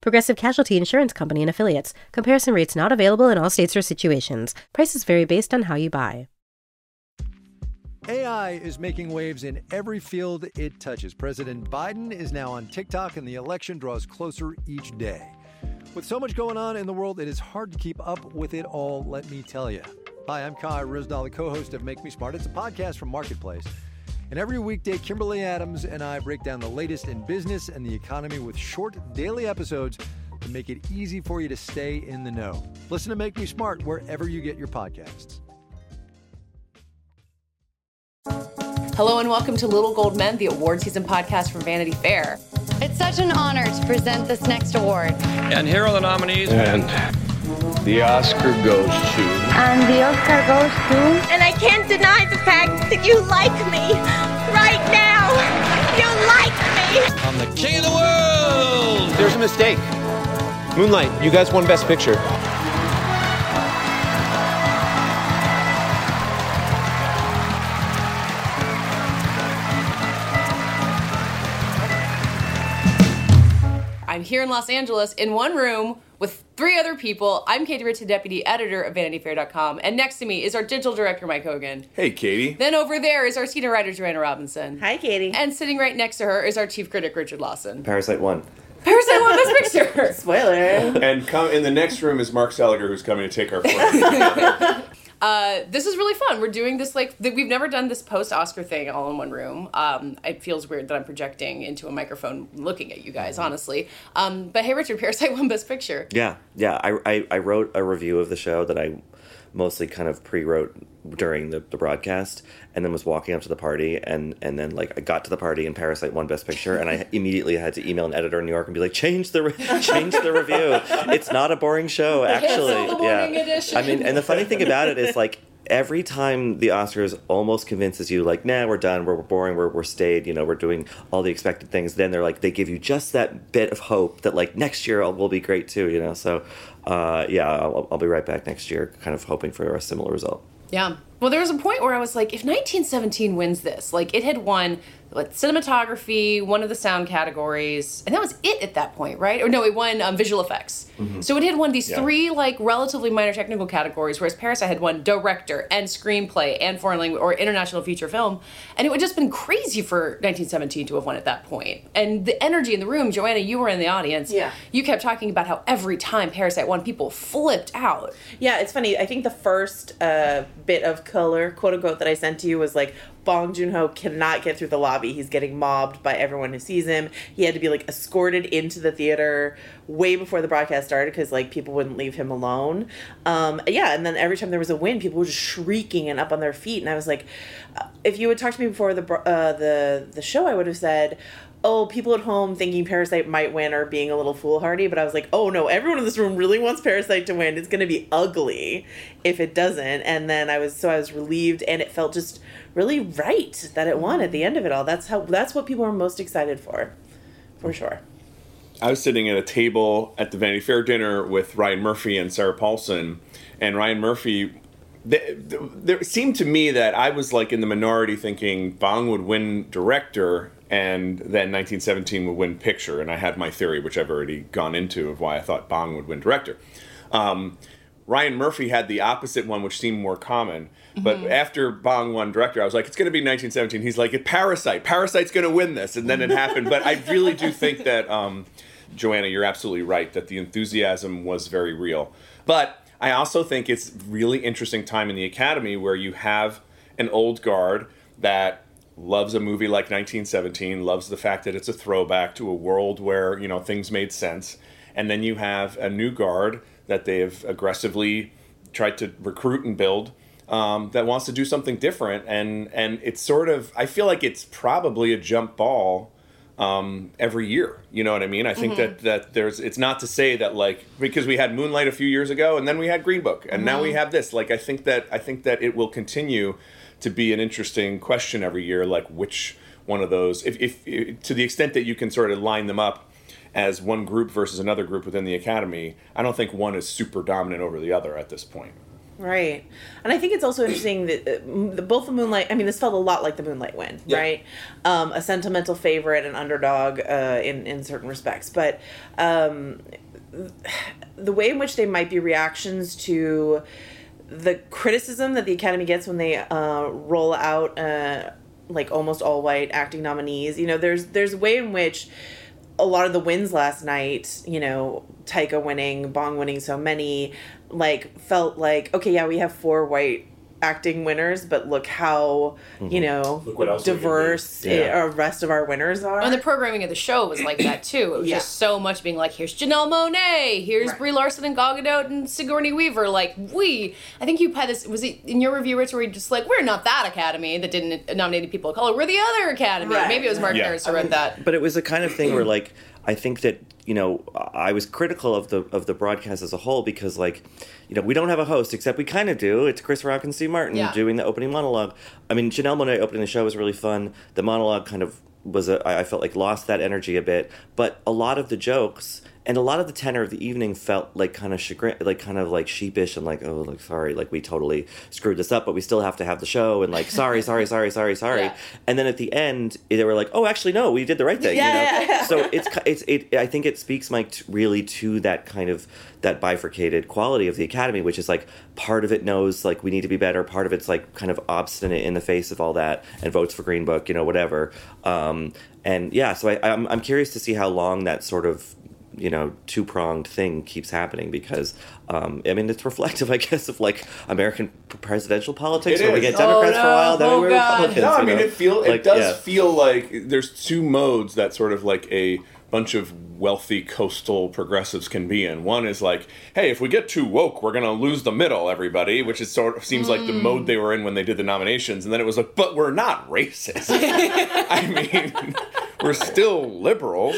Progressive Casualty Insurance Company and Affiliates. Comparison rates not available in all states or situations. Prices vary based on how you buy. AI is making waves in every field it touches. President Biden is now on TikTok, and the election draws closer each day. With so much going on in the world, it is hard to keep up with it all, let me tell you. Hi, I'm Kai Ryssdal, the co host of Make Me Smart. It's a podcast from Marketplace. And every weekday, Kimberly Adams and I break down the latest in business and the economy with short daily episodes to make it easy for you to stay in the know. Listen to Make Me Smart wherever you get your podcasts. Hello and welcome to Little Gold Men, the award season podcast from Vanity Fair. It's such an honor to present this next award. And here are the nominees. And the Oscar goes to. And the Oscar goes to. And I can't deny the fact that you like me. Right now. You like me. I'm the king of the world. There's a mistake. Moonlight, you guys won Best Picture. I'm here in Los Angeles in one room with three other people. I'm Katey Rich, deputy editor of VanityFair.com, and next to me is our digital director, Mike Hogan. Hey, Katey. Then over there is our senior writer, Joanna Robinson. Hi, Katey. And sitting right next to her is our chief critic, Richard Lawson. Parasite won. Parasite won Best Picture. Spoiler. And come in the next room is Mark Seliger, who's coming to take our place. Uh, this is really fun. We're doing this like th- we've never done this post Oscar thing all in one room. Um, it feels weird that I'm projecting into a microphone looking at you guys, honestly. Um, but hey, Richard, Parasite won Best Picture. Yeah, yeah. I, I, I wrote a review of the show that I mostly kind of pre-wrote during the, the broadcast and then was walking up to the party and and then like I got to the party and Parasite won Best Picture and I immediately had to email an editor in New York and be like change the re- change the review. It's not a boring show actually. yeah. edition. I mean and the funny thing about it is like every time the Oscars almost convinces you like nah we're done. We're, we're boring. We're, we're staid. You know we're doing all the expected things then they're like they give you just that bit of hope that like next year will be great too you know? So uh, yeah I'll, I'll be right back next year kind of hoping for a similar result Yeah. Well, there was a point where I was like, if 1917 wins this, like it had won what, cinematography, one of the sound categories, and that was it at that point, right? Or no, it won um, visual effects. So it had won these Yeah. three like relatively minor technical categories, whereas Parasite had won director and screenplay and foreign language or international feature film, and it would just been crazy for 1917 to have won at that point. And the energy in the room, Joanna, you were in the audience. Yeah. You kept talking about how every time Parasite won, people flipped out. Yeah, it's funny. I think the first uh, bit of color, quote unquote, that I sent to you was like Bong Joon Ho cannot get through the lobby. He's getting mobbed by everyone who sees him. He had to be like escorted into the theater way before the broadcast started because like people wouldn't leave him alone. Um, yeah, and then every time there was a win, people were just shrieking and up on their feet. And I was like, uh, if you had talked to me before the uh, the the show, I would have said. Oh, people at home thinking Parasite might win are being a little foolhardy, but I was like, oh no, everyone in this room really wants Parasite to win. It's going to be ugly if it doesn't. And then I was so I was relieved, and it felt just really right that it won at the end of it all. That's how that's what people are most excited for, for sure. I was sitting at a table at the Vanity Fair dinner with Ryan Murphy and Sarah Paulson, and Ryan Murphy. th- th- There seemed to me that I was like in the minority thinking Bong would win director and then 1917 would win picture, and I had my theory, which I've already gone into, of why I thought Bong would win director. Um, Ryan Murphy had the opposite one, which seemed more common. But after Bong won director, I was like, it's going to be 1917. He's like, Parasite. Parasite's going to win this. And then it happened. But I really do think that, um, Joanna, you're absolutely right, that the enthusiasm was very real. But I also think it's really interesting time in the Academy where you have an old guard that loves a movie like 1917, loves the fact that it's a throwback to a world where, you know, things made sense. And then you have a new guard that they've aggressively tried to recruit and build um, that wants to do something different. And and it's sort of I feel like it's probably a jump ball um, every year. You know what I mean? I think Mm-hmm. that that there's it's not to say that like because we had Moonlight a few years ago and then we had Green Book and now we Mm-hmm. have this. Like I think that I think that it will continue to be an interesting question every year. Like which one of those, if, if, to the extent that you can sort of line them up as one group versus another group within the academy, I don't think one is super dominant over the other at this point. Right. And I think it's also interesting that uh, the, both the Moonlight, I mean, this felt a lot like the Moonlight win, Yeah. right? Um, a sentimental favorite, an underdog uh, in, in certain respects. But um, the way in which they might be reactions to the criticism that the Academy gets when they uh, roll out uh, like almost all white acting nominees, you know, there's there's a way in which a lot of the wins last night, you know, Taika winning, Bong winning so many, like felt like okay, yeah, we have four white acting winners, but look how you mm-hmm. know Look what else we can do. diverse Yeah. our uh, rest of our winners are. And the programming of the show was like that too. It was Yeah. just so much being like, here's Janelle Monáe, here's Right. Brie Larson and Gal Gadot and Sigourney Weaver. Like we, I think you had this. Was it in your review, Rich, where you just like, we're not that Academy that didn't nominate people of color. We're the other Academy. Right. Maybe it was Mark Yeah. Harris who read that. But it was a kind of thing where like I think that you know I was critical of the of the broadcast as a whole because like you know we don't have a host except we kind of do. It's Chris Rock and Steve Martin Yeah. doing the opening monologue. I mean Janelle Monáe opening the show was really fun. The monologue kind of was a, I I felt like lost that energy a bit, but a lot of the jokes and a lot of the tenor of the evening felt like kind of chagrin, like kind of like sheepish and like oh like sorry like we totally screwed this up, but we still have to have the show and like sorry sorry sorry sorry sorry. Yeah. And then at the end they were like oh actually no we did the right thing. Yeah, you know? yeah, so it's it's it. I think it speaks Mike t- really to that kind of that bifurcated quality of the academy, which is like part of it knows like we need to be better, part of it's like kind of obstinate in the face of all that and votes for Green Book, you know, whatever. Um, and yeah, so I, I'm I'm curious to see how long that sort of you know two pronged thing keeps happening because um, I mean it's reflective, I guess, of like American presidential politics It where we is. get Oh, Democrats for a while, then Oh, we were God. Republicans. No, I mean know? it feel Like, it does yeah. feel like there's two modes that sort of like a bunch of wealthy coastal progressives can be in. One is like, hey, if we get too woke, we're gonna lose the middle, everybody, which is sort of seems like the mm. mode they were in when they did the nominations, and then it was like, but we're not racist. I mean, we're still liberals.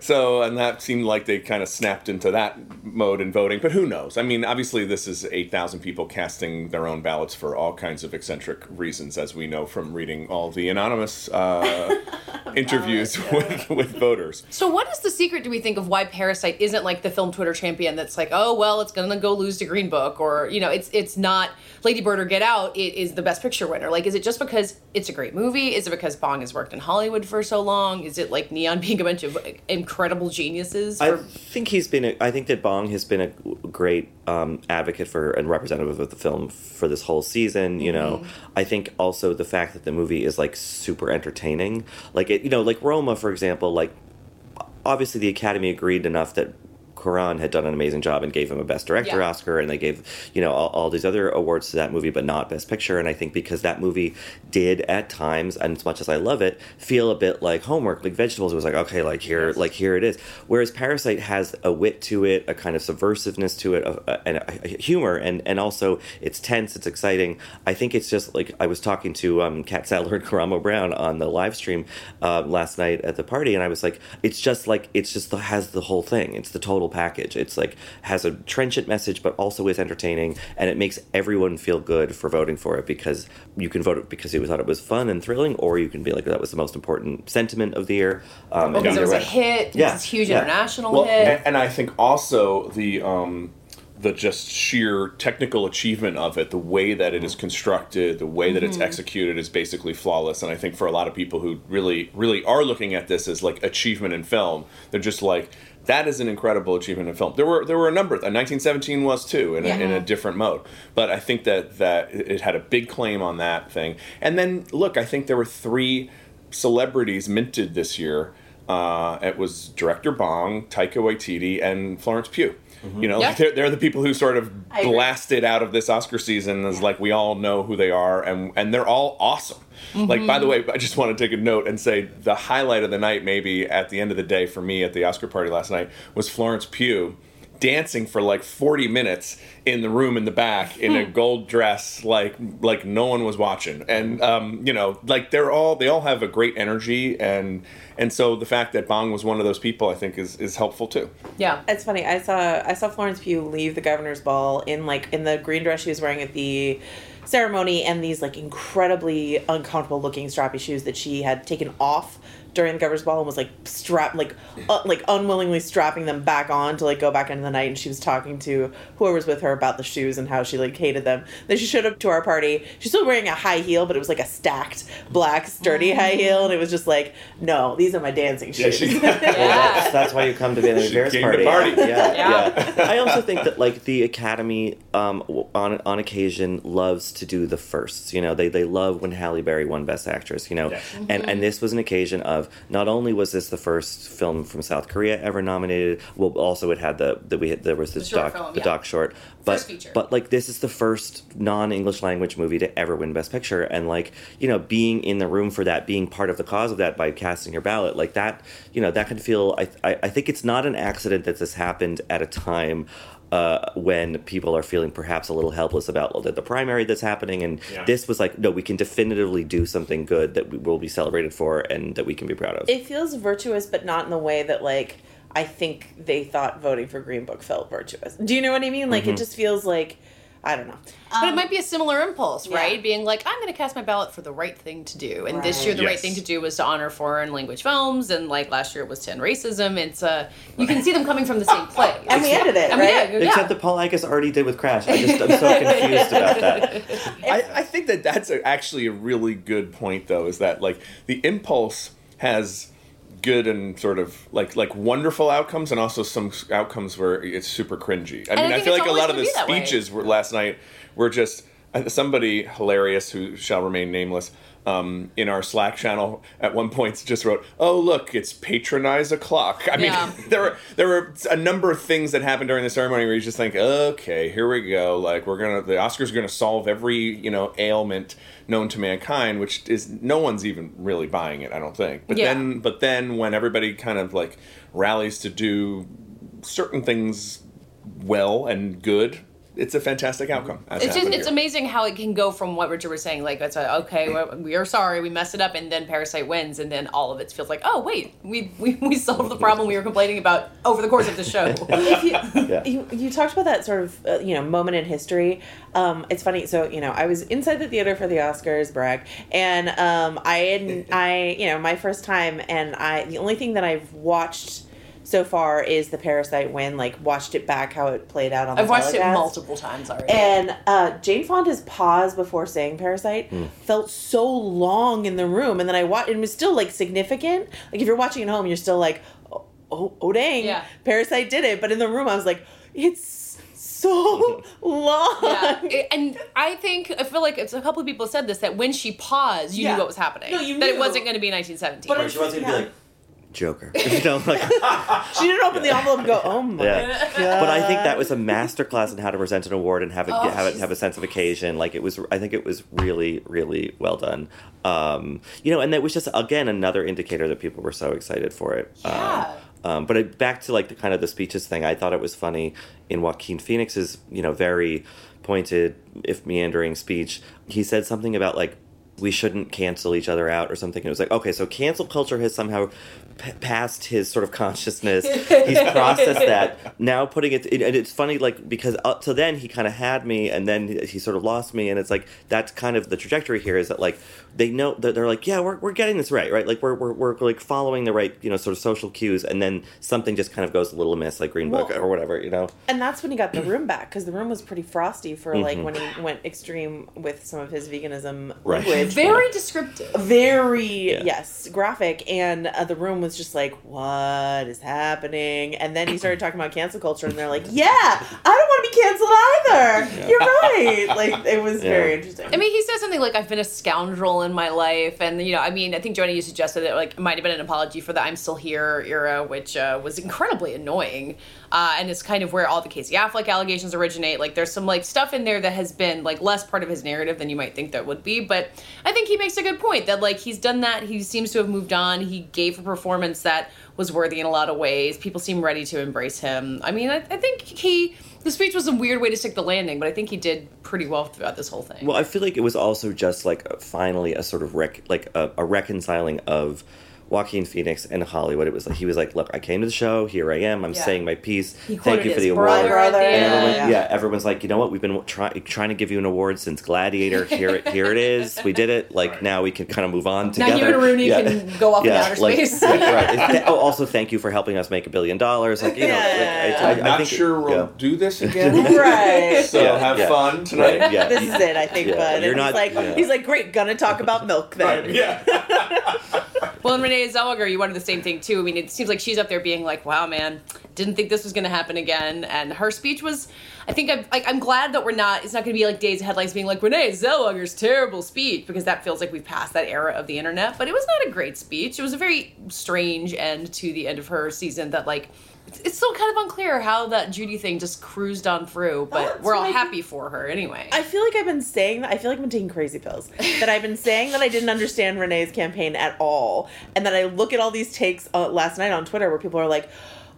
So, and that seemed like they kind of snapped into that mode in voting. But who knows? I mean, obviously, this is 8,000 people casting their own ballots for all kinds of eccentric reasons, as we know from reading all the anonymous uh, interviews with, with voters. So, what is the secret, do we think, of why Parasite isn't like the film Twitter champion that's like, oh, well, it's going to go lose to Green Book, or, you know, it's it's not Lady Bird or Get Out, it is the Best Picture winner? Like, is it just because it's a great movie? Is it because Bong has worked in Hollywood for so long? Is it like Neon being a bunch of incredible geniuses? I think he's been. A, I think that Bong has been a great um, advocate for and representative of the film for this whole season. You know, Mm-hmm. I think also the fact that the movie is like super entertaining. Like it, you know, like Roma, for example. Like obviously the Academy agreed enough that. Cuarón had done an amazing job and gave him a Best Director Yeah. Oscar, and they gave you know all, all these other awards to that movie, but not Best Picture. And I think because that movie did at times, and as much as I love it, feel a bit like homework, like Vegetables. It was like okay, like here, like here it is. Whereas Parasite has a wit to it, a kind of subversiveness to it, a, a, and a, a humor, and and also it's tense, it's exciting. I think it's just like I was talking to um, Kat Sadler and Karamo Brown on the live stream uh, last night at the party, and I was like, it's just like it's just the, has the whole thing. It's the total package. It's like has a trenchant message, but also is entertaining, and it makes everyone feel good for voting for it because you can vote it because you thought it was fun and thrilling, or you can be like that was the most important sentiment of the year. Um, because and it was you're a hit, because Yeah, it's a huge yeah. international Well, hit. and, and I think also the um, the just sheer technical achievement of it, the way that it is constructed, the way that it's executed is basically flawless. And I think for a lot of people who really, really are looking at this as like achievement in film, they're just like, that is an incredible achievement in film. There were there were a number. Uh, 1917 was too in, a, in a different mode. But I think that that it had a big claim on that thing. And then look, I think there were three celebrities minted this year. Uh, it was director Bong, Taika Waititi, and Florence Pugh. Mm-hmm. You know, Yeah. like they're, they're the people who sort of blasted out of this Oscar season as like we all know who they are, and and they're all awesome. Mm-hmm. Like by the way, I just want to take a note and say the highlight of the night, maybe at the end of the day for me at the Oscar party last night, was Florence Pugh dancing for like 40 minutes in the room in the back in a gold dress like like no one was watching and um, you know like they're all they all have a great energy and and so the fact that bong was one of those people i think is is helpful too Yeah. It's funny. I saw I saw Florence Pugh leave the governor's ball in like in the green dress she was wearing at the ceremony and these like incredibly uncomfortable looking strappy shoes that she had taken off during the governor's ball and was like strapped like uh, like unwillingly strapping them back on to like go back into the night and she was talking to whoever was with her about the shoes and how she like hated them. Then she showed up to our party. She's still wearing a high heel, but it was like a stacked black sturdy high heel and it was just like, no, these are my dancing shoes. Well, that's, that's why you come to Vanity Fair's came to party. party. Yeah, Yeah. yeah. I also think that like the Academy, um, on on occasion loves to do the firsts. You know, they they love when Halle Berry won Best Actress. You know, and and this was an occasion of not only was this the first film from South Korea ever nominated. Well, also it had the that we had there was this short doc film, the yeah. doc short, but but like this is the first non-english language movie to ever win best picture and like you know being in the room for that being part of the cause of that by casting your ballot like that you know that can feel i i, I think it's not an accident that this happened at a time uh, when people are feeling perhaps a little helpless about well, the, the primary that's happening, and Yeah. this was like, no, we can definitively do something good that we will be celebrated for and that we can be proud of. it feels virtuous, but not in the way that like I think they thought voting for Green Book felt virtuous. Do you know what I mean? Like Mm-hmm. it just feels like I don't know. But it might be a similar impulse, yeah. right? Being like, I'm going to cast my ballot for the right thing to do. And this year, the right thing to do was to honor foreign language films. And like last year, it was to end racism. It's uh, you can see them coming from the same place. And we ended it, I right? yeah, yeah. Except that Paul Haggis already did with Crash. I just I'm so confused about that. I, I think that that's a, actually a really good point, though, is that like the impulse has good and sort of like like wonderful outcomes, and also some outcomes where it's super cringy. I I mean, I, think feel like a lot of the be that way. speeches were last night were just uh, somebody hilarious who shall remain nameless. Um, in our Slack channel, at one point, just wrote, "Oh look, it's patronize a clock." I mean, Yeah. there were there were a number of things that happened during the ceremony where you just think, okay, here we go. Like we're gonna the Oscars are gonna solve every you know ailment known to mankind, which is no one's even really buying it. I don't think. But Yeah. then but then when everybody kind of like rallies to do certain things well and good, it's a fantastic outcome. as It's just it's here. amazing how it can go from what Richard was saying, like it's a, okay, we're, we are sorry, we messed it up, and then Parasite wins, and then all of it feels like, oh wait, we we, we solved the problem we were complaining about over the course of the show. you, Yeah. you you talked about that sort of uh, you know moment in history. Um, it's funny. So you know, I was inside the theater for the Oscars, brag, and um, I had I you know my first time, and I the only thing that I've watched so far is the Parasite win. Like watched it back how it played out on. I've the watched it multiple times already. And uh, Jane Fonda's pause before saying Parasite felt so long in the room, and then I watched. It was still like significant. Like if you're watching at home, you're still like, oh, oh, oh dang, Yeah. Parasite did it. But in the room, I was like, it's so long. Yeah, it- and I think I feel like it's a couple of people said this that when she paused, you Yeah. knew what was happening. No, you that it wasn't going to be 1917. But Or wasn't going to be like Joker. you know, like She didn't open the envelope and go, oh my Yeah. god. But I think that was a masterclass in how to present an award and have it Oh, have it have a sense of occasion. Like it was, I think it was really, really well done. Um, you know, and that was just again another indicator that people were so excited for it. Yeah. Um, um, but it, back to like the kind of the speeches thing, I thought it was funny in Joaquin Phoenix's you know very pointed, if meandering speech. He said something about like we shouldn't cancel each other out or something. And It was like, okay, so cancel culture has somehow p- passed his sort of consciousness. He's processed that. Now putting it, it and it's funny, like because up to then he kind of had me, and then he, he sort of lost me, and it's like that's kind of the trajectory here. Is that like they know that they're like, yeah, we're, we're getting this right, right? Like we're, we're we're like following the right, you know, sort of social cues, and then something just kind of goes a little amiss, like Green Book Well- or whatever, you know. And that's when he got the room back because the room was pretty frosty for like Mhm. when he went extreme with some of his veganism Right. language. Very descriptive. very Yeah. yes graphic and uh, the room was just like what is happening? And then he started talking about cancel culture and they're like yeah i don't want to be canceled either. You're right. Like it was Yeah. very interesting. I mean, he says something like, "I've been a scoundrel in my life," and you know, I mean, I think Johnny, you suggested that like it might have been an apology for the "I'm still here" era, which uh, was incredibly annoying, uh, and it's kind of where all the Casey Affleck allegations originate. Like, there's some like stuff in there that has been like less part of his narrative than you might think that would be, but I think he makes a good point that like he's done that. He seems to have moved on. He gave a performance that was worthy in a lot of ways. People seem ready to embrace him. I mean, I, I think he The speech was a weird way to stick the landing, but I think he did pretty well throughout this whole thing. Well, I feel like it was also just like finally a sort of rec- like a, a reconciling of Joaquin Phoenix in Hollywood. It was like he was like, "Look, I came to the show. Here I am. I'm Yeah. saying my piece. He Thank you for the award." brother the And. Everyone, yeah. everyone's like, you know what? We've been try- trying to give you an award since Gladiator. Here, it, here it is. We did it. Like now we can kind of move on together." Now together. you and Rooney Yeah. can go off in outer like- space. right. Oh, also thank you for helping us make a billion dollars. Like you know, like, I, I, I'm I not think sure we'll yeah. do this again. Right. So Yeah, have yeah. fun tonight. Right, yeah. This is it, I think, Yeah, bud. you're not- he's like, yeah. he's like, great, gonna talk about milk then. Yeah. Well, and Renee Zellweger, you wanted the same thing too. I mean, it seems like she's up there being like, "Wow, man, didn't think this was going to happen again." And her speech was, I think, I'm, I'm glad that we're not. It's not going to be like days of headlines being like Renee Zellweger's terrible speech because that feels like we've passed that era of the internet. But it was not a great speech. It was a very strange end to the end of her season. That like, it's, still kind of unclear how that Judy thing just cruised on through. But That's we're all happy for her anyway. I feel like I've been saying that. I feel like I've been taking crazy pills. that I've been saying that I didn't understand Renee's campaign at all. And that I look at all these takes uh, last night on Twitter where people are like,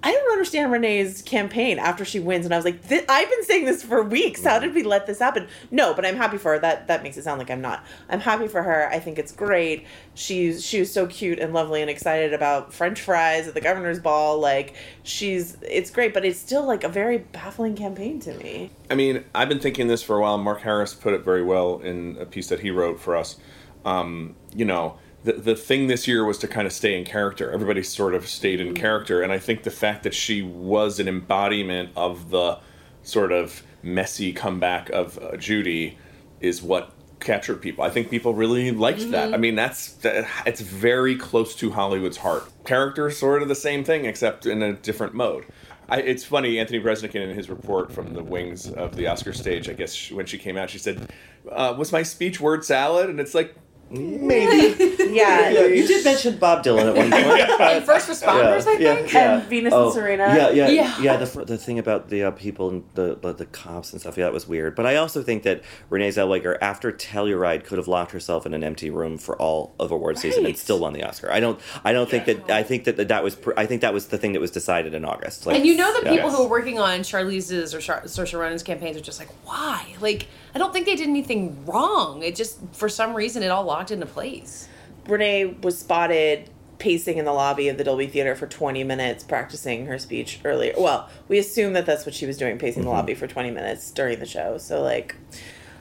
I don't understand Renee's campaign after she wins. And I was like, I've been saying this for weeks. How did we let this happen? No, but I'm happy for her. That that makes it sound like I'm not. I'm happy for her. I think it's great. She's she was so cute and lovely and excited about French fries at the governor's ball. Like she's it's great, but it's still like a very baffling campaign to me. I mean, I've been thinking this for a while. Mark Harris put it very well in a piece that he wrote for us. Um, you know, the, the thing this year was to kind of stay in character. Everybody sort of stayed in character. And I think the fact that she was an embodiment of the sort of messy comeback of uh, Judy is what captured people. I think people really liked that. I mean, that's that, it's very close to Hollywood's heart. Character sort of the same thing, except in a different mode. I, it's funny, Anthony Breznican in his report from the wings of the Oscar stage, I guess she, when she came out, she said, uh, "Was my speech word salad?" And it's like, maybe. Yeah. Yeah, you did mention Bob Dylan at one point. and first responders, I think. And Venus and Serena. Yeah, yeah, Yeah. yeah. the, the thing about the uh, people and the, the the cops and stuff, yeah, that was weird. But I also think that Renee Zellweger, after Telluride, could have locked herself in an empty room for all of award season and still won the Oscar. I don't, I don't think that. I think that that was, I think that was the thing that was decided in August. Like, And you know the yeah. people who are working on Charlize's or Char- Saoirse Ronan's campaigns are just like, why? Like, I don't think they did anything wrong. It just, for some reason, it all locked into place. Renee was spotted pacing in the lobby of the Dolby Theater for 20 minutes practicing her speech earlier. Well, we assume that that's what she was doing, pacing the lobby for 20 minutes during the show. So, like,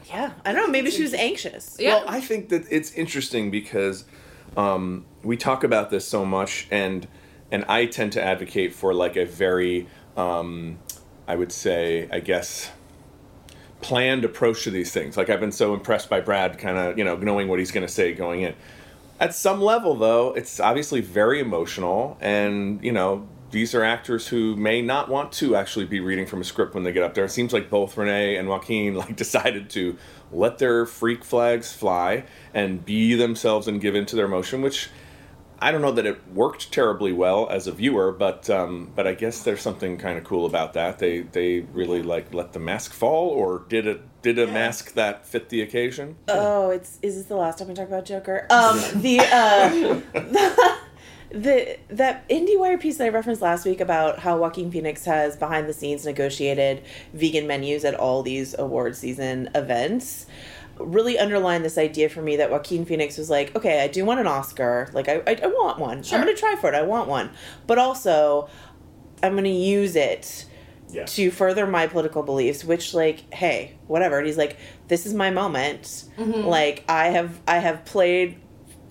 yeah, I don't know. Maybe she was anxious. Yeah. Well, I think that it's interesting because um, we talk about this so much, and and I tend to advocate for like a very, um, I would say, I guess, planned approach to these things. Like I've been so impressed by Brad, kind of you know knowing what he's going to say going in. At some level, though, it's obviously very emotional, and you know these are actors who may not want to actually be reading from a script when they get up there. It seems like both Renee and Joaquin like decided to let their freak flags fly and be themselves and give into their emotion, which I don't know that it worked terribly well as a viewer, but um, but I guess there's something kind of cool about that. They they really like let the mask fall, or did it did a mask that fit the occasion? Oh, it's is this the last time we talk about Joker? Um, the uh, the that IndieWire piece that I referenced last week about how Joaquin Phoenix has behind the scenes negotiated vegan menus at all these award season events really underlined this idea for me that Joaquin Phoenix was like, okay, I do want an Oscar, like I I, I want one. I'm gonna try for it. I want one, but also I'm gonna use it Yeah. to further my political beliefs which like hey whatever and he's like this is my moment mm-hmm. like i have i have played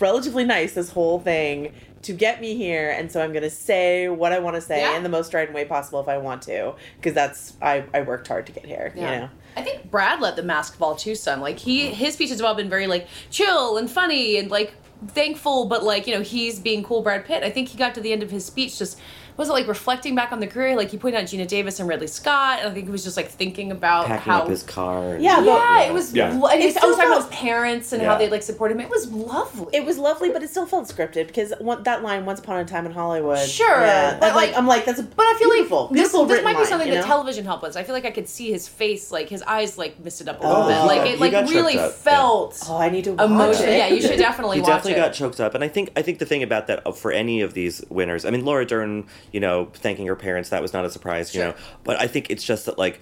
relatively nice this whole thing to get me here and so i'm gonna say what i want to say Yeah. in the most strident way possible if i want to because that's i i worked hard to get here you know I think Brad let the mask fall too some. Like he his speeches have all been very like chill and funny and like thankful, but like, you know, he's being cool Brad Pitt. I think he got to the end of his speech just was it like reflecting back on the career? Like he pointed out Geena Davis and Ridley Scott, and I think he was just like thinking about packing how up his car. and- Yeah, but- yeah, it was. Yeah. And he was, I was still talking about his parents and Yeah. how they like supported him. It was lovely. it was lovely, but it still felt scripted because one, that line "Once upon a time in Hollywood." Sure, yeah, but I'm like, like- I'm like, that's a But I feel beautiful, like this, beautiful this written might be something you that know? television helped us. I feel like I could see his face, like his eyes, like misted up a oh, little Oh, bit. Like got- it, like really choked yeah. felt Oh, I need to watch emotional. it. Yeah, you should definitely he definitely got choked up, and I think I think the thing about that for any of these winners, I mean, Laura Dern, you know, thanking her parents, that was not a surprise, you Sure. know, but I think it's just that like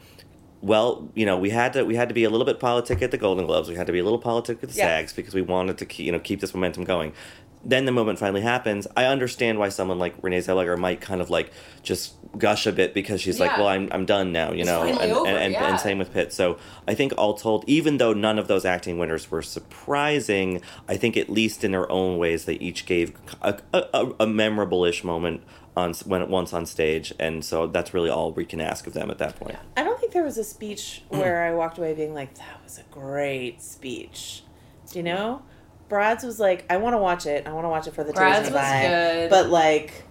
well, you know, we had to we had to be a little bit politic at the Golden Globes. We had to be a little politic at the Yeah. SAGs because we wanted to keep, you know keep this momentum going. Then the moment finally happens. I understand why someone like Renee Zellweger might kind of like just gush a bit because she's like, well, I'm I'm done now, you It's know, and, and, and, yeah. and same with Pitt. So I think all told, even though none of those acting winners were surprising, I think at least in their own ways they each gave a, a, a, a memorable-ish moment on when once on stage, and so that's really all we can ask of them at that point. I don't think there was a speech mm. where I walked away being like, that was a great speech. Do you know? Brad's was like, I want to watch it. I want to watch it for the Brad's Disney was vibe. good. But like,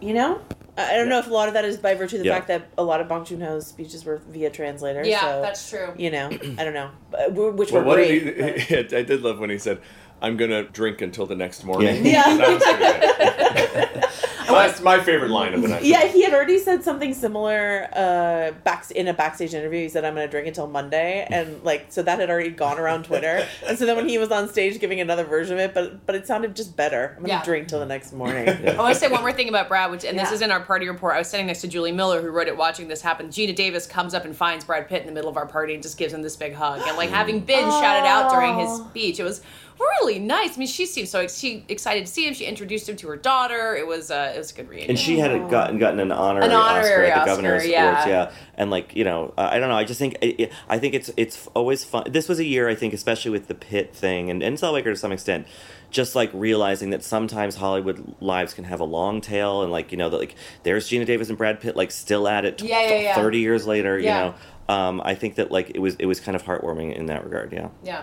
you know, I I don't know if a lot of that is by virtue of the Yeah. fact that a lot of Bong Joon Ho's speeches were via translator. Yeah, so, that's true. You know, I don't know, But we're- which Well, were what great. did he, I did love when he said, "I'm gonna drink until the next morning." Yeah. That was pretty good. That's my favorite line of the night. Yeah, he had already said something similar uh, back in a backstage interview. He said, "I'm going to drink until Monday," and like so that had already gone around Twitter. and so then when he was on stage giving another version of it, but but it sounded just better. I'm going to Yeah. drink till the next morning. I want to say one more thing about Brad, which and this is in our party report. I was sitting next to Julie Miller, who wrote it. Watching this happen, Geena Davis comes up and finds Brad Pitt in the middle of our party and just gives him this big hug. And like having been shouted out during his speech, it was really nice. I mean, she seemed so ex- she excited to see him. She introduced him to her daughter. It was uh, it was a good reunion. And she had gotten gotten an honorary, An honorary Oscar at the Oscar, Governor's yeah. Awards, yeah. And like you know, uh, I don't know. I just think I, I think it's it's always fun. This was a year, I think, especially with the Pitt thing and and Zellweger to some extent, just like realizing that sometimes Hollywood lives can have a long tail, and like you know that like there's Geena Davis and Brad Pitt like still at it, Yeah, yeah, yeah. thirty years later. Yeah. You know, um, I think that like it was it was kind of heartwarming in that regard. Yeah. yeah.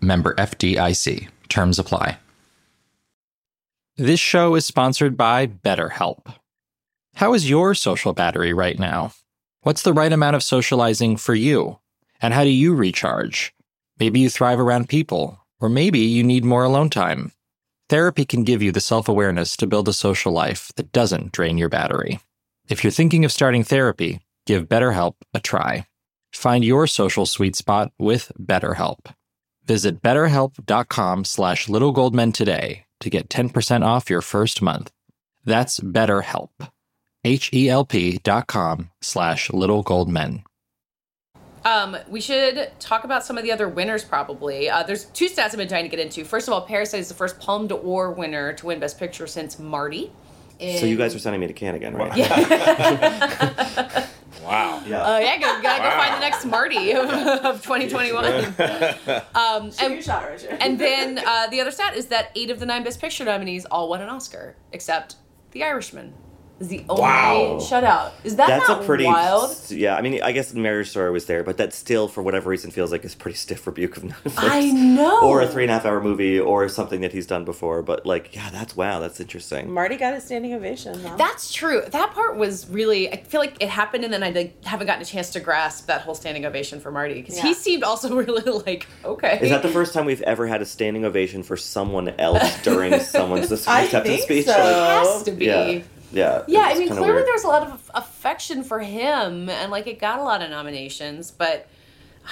member FDIC. Terms apply. This show is sponsored by BetterHelp. How is your social battery right now? What's the right amount of socializing for you? And how do you recharge? Maybe you thrive around people, or maybe you need more alone time. Therapy can give you the self awareness to build a social life that doesn't drain your battery. If you're thinking of starting therapy, give BetterHelp a try. Find your social sweet spot with BetterHelp. Visit betterhelp.com slash littlegoldmen today to get 10% off your first month. That's BetterHelp. H-E-L-P dot com slash littlegoldmen. Um, we should talk about some of the other winners probably. Uh, there's two stats I've been trying to get into. First of all, Parasite is the first Palme d'Or winner to win Best Picture since Marty. So you guys are sending me to Cannes again, right? Wow. Yeah. Oh yeah, gotta, gotta go Wow. find the next Marty of, of 2021. Um, and, shot, Richard. and then uh, the other stat is that eight of the nine Best Picture nominees all won an Oscar, except The Irishman is the only Wow. shutout. Is that That's not a pretty wild? Yeah, I mean, I guess Marriage Story was there, but that still, for whatever reason, feels like it's a pretty stiff rebuke of Netflix. I know. Or a three and a half hour movie, or something that he's done before. But like, yeah, that's wow, that's interesting. Marty got a standing ovation. Huh? That's true. That part was really. I feel like it happened, and then I like, haven't gotten a chance to grasp that whole standing ovation for Marty because he seemed also really like okay. Is that the first time we've ever had a standing ovation for someone else during someone's I acceptance think speech? so. It has to be. Yeah, yeah. Yeah, I mean, clearly weird. there's a lot of affection for him, and like it got a lot of nominations, but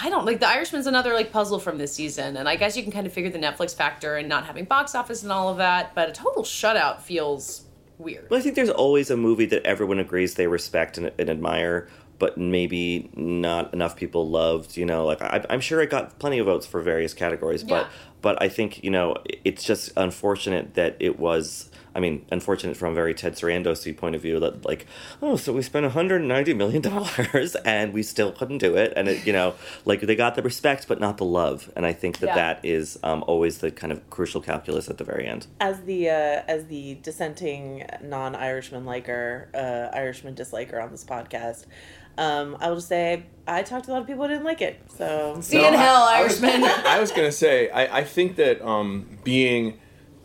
I don't like The Irishman's another like puzzle from this season, and I guess you can kind of figure the Netflix factor and not having box office and all of that, but a total shutout feels weird. Well, I think there's always a movie that everyone agrees they respect and, and admire, but maybe not enough people loved. You know, like I, I'm sure it got plenty of votes for various categories, but Yeah. but I think you know it's just unfortunate that it was I mean, unfortunate from a very Ted Sarandos point of view that like, oh, so we spent 190 million dollars and we still couldn't do it, and it, you know, like they got the respect but not the love, and I think that Yeah. that is um, always the kind of crucial calculus at the very end. As the uh, as the dissenting non-Irishman liker, uh, Irishman disliker on this podcast, um, I will just say I talked to a lot of people who didn't like it. So See you in hell, I was- Irishman. I was gonna say, I, I think that um, being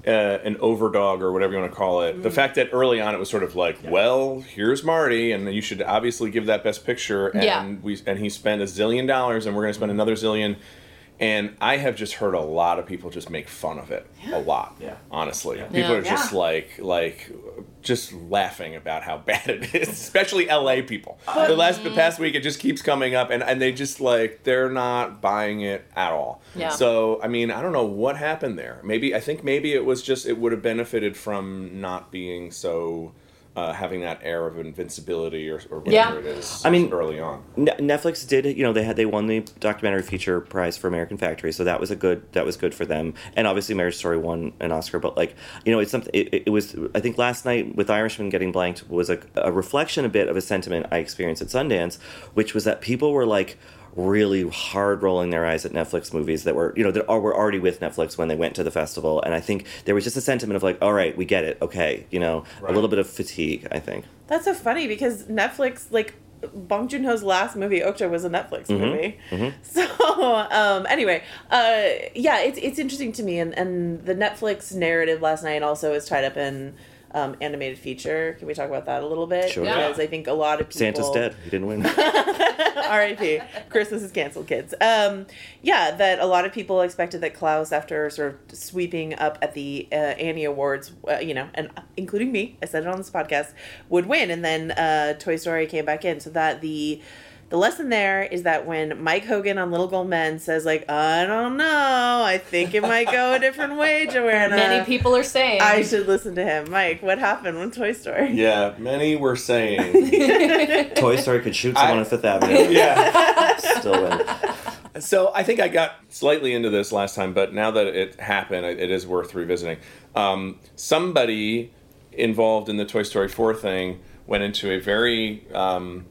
uh, an overdog or whatever you want to call it, the fact that early on it was sort of like, well, here's Marty, and you should obviously give that best picture, and Yeah. we and he spent a zillion dollars, and we're gonna spend another zillion. And I have just heard a lot of people just make fun of it a lot. Yeah. Honestly, people Yeah. are just Yeah. like like just laughing about how bad it is, especially LA people. Uh, the last the mm. past week, it just keeps coming up, and and they just like they're not buying it at all. Yeah. So I mean, I don't know what happened there. Maybe I think maybe it was just it would have benefited from not being so. Uh, having that air of invincibility or, or whatever Yeah. it is. I mean, early on. Netflix did, you know, they had they won the documentary feature prize for American Factory, so that was a good that was good for them. And obviously, Marriage Story won an Oscar, but like you know, it's something. It, it was I think last night with Irishman getting blanked was a, a reflection a bit of a sentiment I experienced at Sundance, which was that people were like really hard rolling their eyes at Netflix movies that were you know that are, were already with Netflix when they went to the festival, and I think there was just a sentiment of like, all right, we get it, okay, you know, a little bit of fatigue, I think. that's so funny because Netflix like. Bong Joon Ho's last movie, Okja, was a Netflix Mhm. movie. Mhm. So um, anyway, uh, yeah, it's it's interesting to me, and and the Netflix narrative last night also is tied up in um, animated feature. Can we talk about that a little bit? Sure. Because I think a lot of people Santa's dead. He didn't win. R.I.P. Christmas is canceled, kids. Um, yeah, that a lot of people expected that Klaus, after sort of sweeping up at the uh, Annie Awards, uh, you know, and including me, I said it on this podcast, would win, and then uh, Toy Story came back in, so that the the lesson there is that when Mike Hogan on Little Gold Men says like, I don't know, I think it might go a different way, Joanna. Many people are saying. I should listen to him. Mike, what happened with Toy Story? Yeah, many were saying Toy Story could shoot someone I- on Fifth Avenue. Yeah. Still win. So I think I got slightly into this last time, but now that it happened, it it is worth revisiting. Um, somebody involved in the Toy Story 4 thing went into a very, um,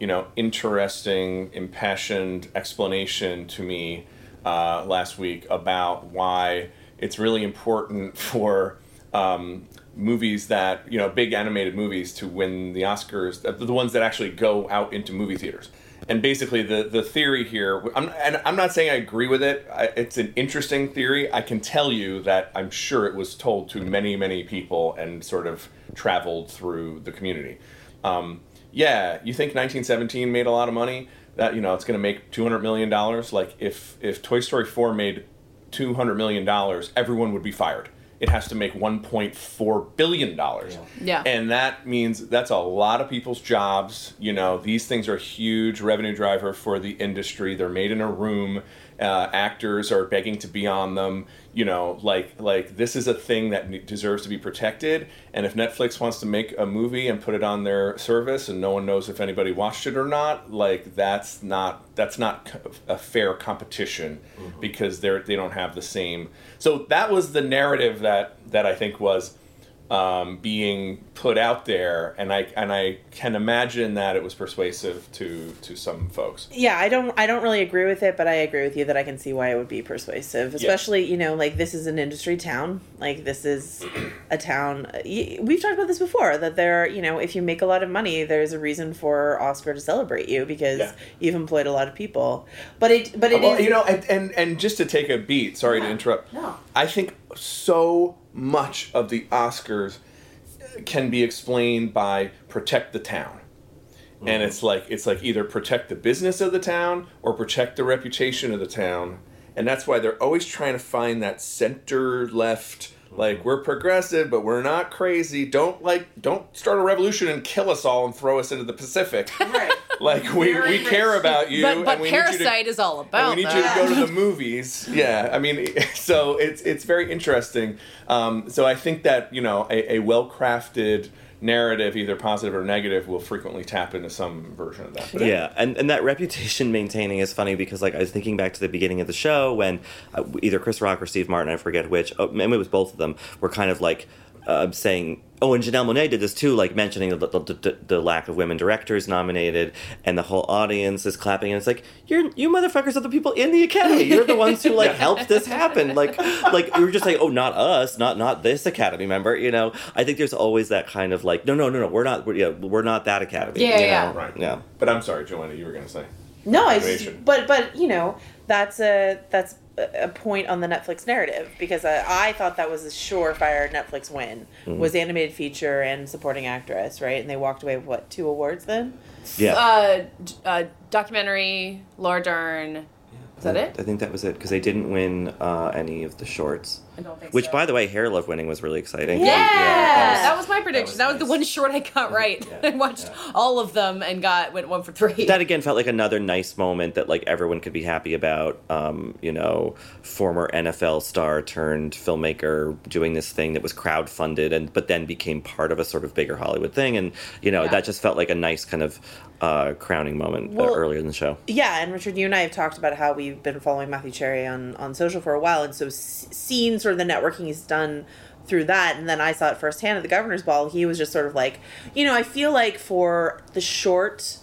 you know, interesting, impassioned explanation to me uh, last week about why it's really important for um, movies that, you know, big animated movies to win the Oscars, the the ones that actually go out into movie theaters. And basically the the theory here I'm, and i'm not saying i agree with it. I, it's an interesting theory. I can tell you that i'm sure it was told to many many people and sort of traveled through the community. Um, yeah you think 1917 made a lot of money that you know it's going to make 200 million dollars like if if toy story 4 made 200 million dollars everyone would be fired it has to make 1.4 billion dollars Yeah. and that means that's a lot of people's jobs. You know, these things are a huge revenue driver for the industry. They're made in a room. Uh, actors are begging to be on them. You know, like like this is a thing that deserves to be protected. And if Netflix wants to make a movie and put it on their service, and no one knows if anybody watched it or not, like that's not that's not a fair competition because they're they don't have the same. So that was the narrative that that I think was um, being put out there, and I and I can imagine that it was persuasive to to some folks. yeah i don't i don't really agree with it but i agree with you that i can see why it would be persuasive especially you know like this is an industry town like this is a town we've talked about this before that there you know if you make a lot of money there's a reason for oscar to celebrate you because Yeah. you've employed a lot of people but it but it is well, you know, and, and and just to take a beat. Sorry to interrupt. No. I think so much of the Oscars can be explained by protect the town. And it's like it's like either protect the business of the town or protect the reputation of the town. And that's why they're always trying to find that center left like we're progressive but we're not crazy. Don't like don't start a revolution and kill us all and throw us into the Pacific. Like we, we care about you But, but and we need you to Parasite is all about we need you to go to the movies. Yeah, I mean, so it's it's very interesting. Um, so I think that you know a, a well crafted narrative, either positive or negative, will frequently tap into some version of that. But yeah, and, and that reputation maintaining is funny because like I was thinking back to the beginning of the show when uh, either Chris Rock or Steve Martin, I forget which, oh, maybe it was both of them, were kind of like uh, I'm saying. Oh, and Janelle Monáe did this too, like mentioning the, the, the, the lack of women directors nominated, and the whole audience is clapping, and it's like, you're you motherfuckers are the people in the Academy. You're the ones who like helped this happen. Like, like you were just like, oh, not us, not not this Academy member. You know, I think there's always that kind of like, no, no, no, no, we're not, we're, yeah, we're not that Academy. Yeah, you yeah. know? Right. yeah. But I'm sorry, Joanna, you were going to say. No, it's Animation. but but you know that's a that's a point on the Netflix narrative because uh, I thought that was a surefire Netflix win Mhm. was animated feature and supporting actress right and they walked away with what two awards then Yeah. Uh, d- uh, documentary, Laura Dern. Is that it? I think that was it because they didn't win uh, any of the shorts. I don't think Which, so. by the way, Hair Love winning was really exciting. Yeah, that that was my prediction. That was, the one short I got right. I watched all of them and got went one for three. that again felt like another nice moment that like everyone could be happy about. Um, you know, former NFL star turned filmmaker doing this thing that was crowdfunded and but then became part of a sort of bigger Hollywood thing, and you know Yeah. that just felt like a nice kind of uh, crowning moment uh, earlier in the show. Yeah, and Richard, you and I have talked about how we've been following Matthew Cherry on, on social for a while, and so s- seeing sort of the networking he's done through that, and then I saw it firsthand at the Governor's Ball. He was just sort of like, you know, I feel like for the short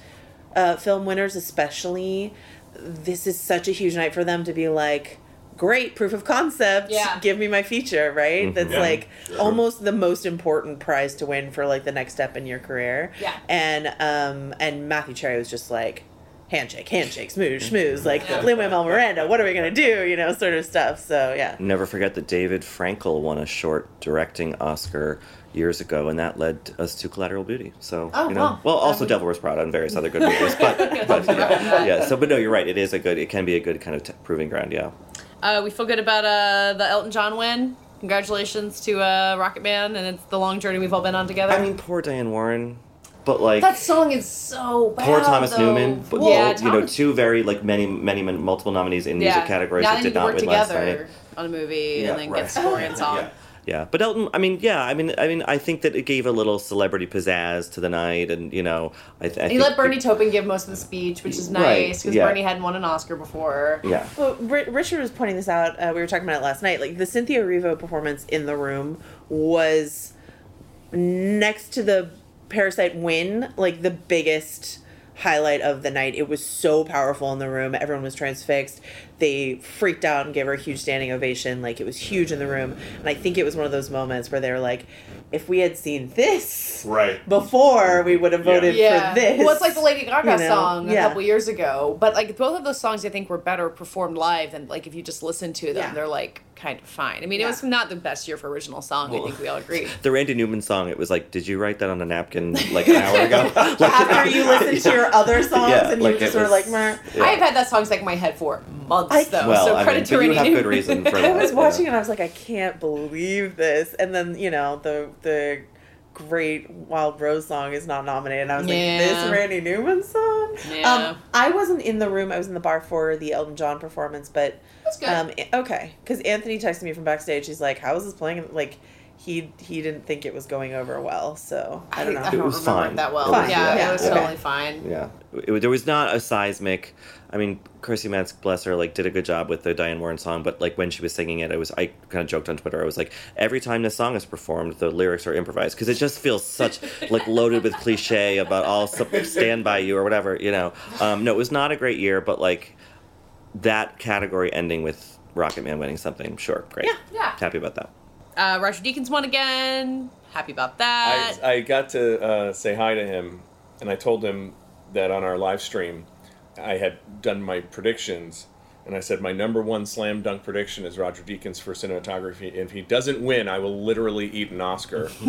uh, film winners, especially, this is such a huge night for them to be like, great proof of concept. Yeah. Give me my feature, right? Mhm. That's Yeah. like Sure. almost the most important prize to win for like the next step in your career. Yeah. And um and Matthew Cherry was just like handshake, handshake, smooze, schmooze, like Lin Manuel Miranda, what are we gonna do? You know, sort of stuff. So yeah. Never forget that David Frankel won a short directing Oscar years ago, and that led us to Collateral Beauty. So Oh, you know, wow. well, also would- Devil Wears Prada and various other good movies, but, but yeah, yeah. So, but no, you're right. It is a good. It can be a good kind of t- proving ground. Yeah. Uh, we feel good about uh, the Elton John win. Congratulations to uh, Rocket Man, and it's the long journey we've all been on together. I mean, poor Diane Warren, but like. that song is so bad. Poor Thomas though. Newman, but yeah, both, you know, two very like many, many, many multiple nominees in music categories now that did not win last night. on a movie Yeah, and then right. get score and song. Yeah, but Elton, I mean, yeah, I mean, I mean, I think that it gave a little celebrity pizzazz to the night, and you know, I, th- I he think let Bernie Taupin give most of the speech, which is nice because yeah. Bernie hadn't won an Oscar before. Yeah. Well, Ri- Richard was pointing this out. Uh, we were talking about it last night. Like the Cynthia Erivo performance in the room was next to the Parasite win, like the biggest highlight of the night. It was so powerful in the room. Everyone was transfixed. They freaked out and gave her a huge standing ovation. Like it was huge in the room. And I think it was one of those moments where they were like, if we had seen this Right. before, we would have voted yeah. for this. Well, it's like the Lady Gaga You know? song a Yeah. couple years ago. But like both of those songs, I think were better performed live than like if you just listen to them. Yeah. They're like kind of fine. I mean, it was not the best year for original song. I think we all agree. the Randy Newman song. It was like, did you write that on a napkin like an hour ago? like, After you listen to your other songs Yeah, and you just of like. Yeah. I have had that song stuck in my head for months though. Well, so I credit mean, to but you Randy have good reason for I was watching and I was like, I can't believe this. And then you know the the great Wild Rose song is not nominated. And I was like, this Randy Newman song. Yeah. Um, I wasn't in the room. I was in the bar for the Elton John performance, but um, okay, because Anthony texted me from backstage. He's like, "How is this playing?" Like. He, he didn't think it was going over well, so I don't know. I don't It was remember fine. that well. It was- yeah, yeah, it was okay. totally fine. Yeah, it, there was not a seismic. I mean, Chrissy Metz, bless her, like did a good job with the Diane Warren song, but like when she was singing it, I was I kind of joked on Twitter. I was like, every time this song is performed, the lyrics are improvised because it just feels such like loaded with cliche about all stand by you or whatever. You know, um, no, it was not a great year, but like that category ending with Rocket Man winning something, sure, great, Yeah, yeah. happy about that. Uh, Roger Deakins won again. Happy about that. I, I got to uh, say hi to him, and I told him that on our live stream, I had done my predictions, and I said my number one slam dunk prediction is Roger Deakins for cinematography. If he doesn't win, I will literally eat an Oscar.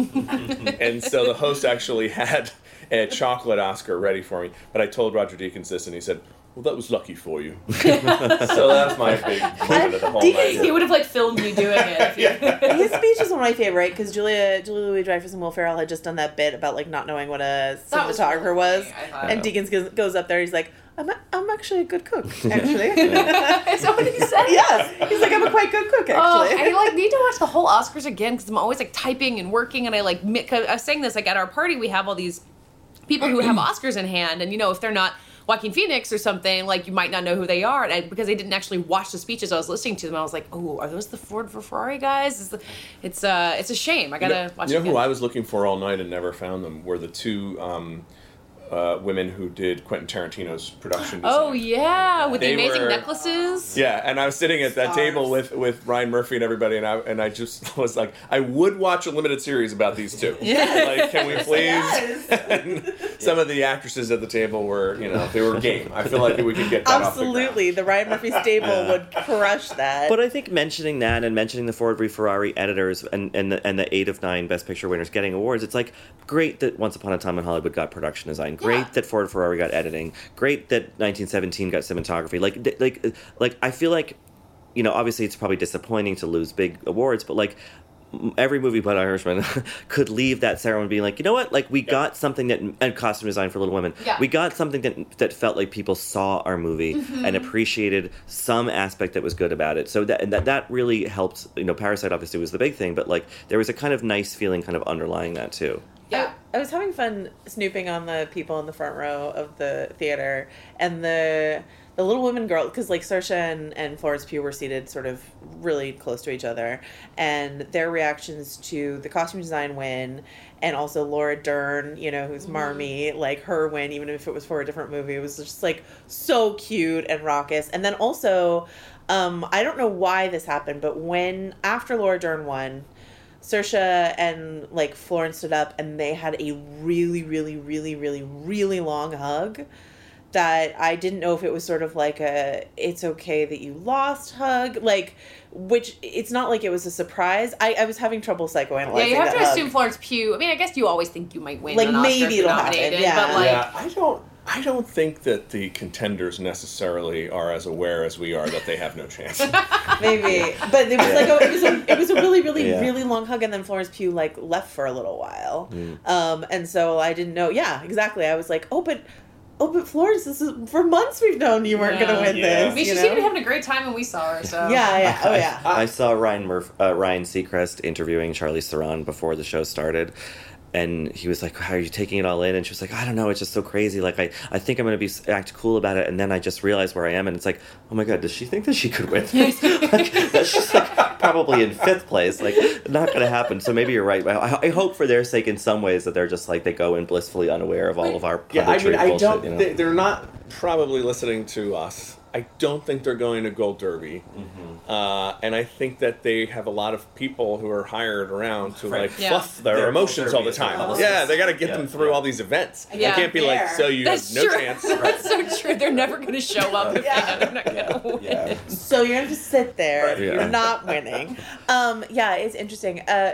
and so the host actually had a chocolate Oscar ready for me, but I told Roger Deakins this, and he said. Well, that was lucky for you. so that's my big moment of the whole night. he would have like filmed me doing it. If you, His speech is one of my favorite because Julia Julia Louis Dreyfus and Will Ferrell had just done that bit about like not knowing what a That was cinematographer really was, I thought. and Deakins goes, goes up there. He's like, "I'm a, I'm actually a good cook, actually." Is that what he said? yes, he's like, "I'm a quite good cook, Oh, actually." I like need to watch the whole Oscars again because I'm always like typing and working, and I like 'cause I was saying this like at our party we have all these people who have Oscars in hand, and you know if they're not Joaquin Phoenix or something, like you might not know who they are, and I, because I didn't actually watch the speeches, I was listening to them. I was like, oh, are those the Ford for Ferrari guys? The, it's uh, it's a shame. I gotta you know, watch you know who. I was looking for all night and never found them were the two um, uh, women who did Quentin Tarantino's production. Oh yeah, with They the amazing were- necklaces. Yeah, and I was sitting at that table with, with Ryan Murphy and everybody, and I and I just was like, I would watch a limited series about these two. yeah. like, can we please? And some of the actresses at the table were, you know, they were game. I feel like we could get that off the ground. Absolutely, the Ryan Murphy stable would crush that. But I think mentioning that and mentioning the Ford v Ferrari editors and and the, and the eight of nine Best Picture winners getting awards, it's like great that Once Upon a Time in Hollywood got production design. Great that Ford Ferrari got editing. Great that 1917 got cinematography. Like like like I feel like you know obviously it's probably disappointing to lose big awards, but like. Every movie but Irishman could leave that ceremony being like, you know what? Like we got something that and costume design for Little Women. Yeah. We got something that that felt like people saw our movie Mhm. and appreciated some aspect that was good about it. So that and that that really helped. You know, Parasite obviously was the big thing, but like there was a kind of nice feeling kind of underlying that too. Yeah. I, was having fun snooping on the people in the front row of the theater and the the little women girl because like Saoirse and, and Florence Pugh were seated sort of really close to each other and their reactions to the costume design win and also Laura Dern, you know, who's Marmee, like her win, even if it was for a different movie, it was just like so cute and raucous. And then also, um, I don't know why this happened, but when after Laura Dern won, Saoirse and like Florence stood up and they had a really, really, really, really, really long hug that I didn't know if it was sort of like a it's okay that you lost hug, like which it's not like it was a surprise. I, I was having trouble psychoanalyzing. Yeah, you have that to hug. assume Florence Pugh. I mean, I guess you always think you might win. Like, an maybe you're it'll happen, nominated, yeah. But like, yeah, I don't. I don't think that the contenders necessarily are as aware as we are that they have no chance. maybe but it was like a, it was a it was a really really Yeah. really long hug and then Florence Pugh like left for a little while Mm. um and so I didn't know yeah exactly I was like oh but oh but Florence this is for months we've known you weren't gonna win I this mean, she you seemed to be having a great time when we saw her. So yeah yeah oh yeah I, I saw Ryan Murph, uh, Ryan Seacrest interviewing Charlize Theron before the show started. And he was like, "How are you taking it all in?" And she was like, "I don't know. It's just so crazy. Like, I, I think I'm gonna be act cool about it, and then I just realize where I am, and it's like, oh my god, does she think that she could win this? like, that's just like probably in fifth place. Like, not gonna happen. So maybe you're right. I, I hope for their sake, in some ways, that they're just like they go in blissfully unaware of all of our yeah, I mean, I bullshit. don't. you know? they're not probably listening to us. I don't think they're going to Gold Derby, Mm-hmm. uh, and I think that they have a lot of people who are hired around to Right. like Yeah. fluff their Their emotions all the Gold Derby is time. like- Yeah, they got to get Yeah. them through all these events. Yeah. They can't be like, so you That's have no true. chance. That's so true. They're never going to show up if Yeah. they're not going to win. so you're gonna sit there Yeah. you're not winning um yeah it's interesting uh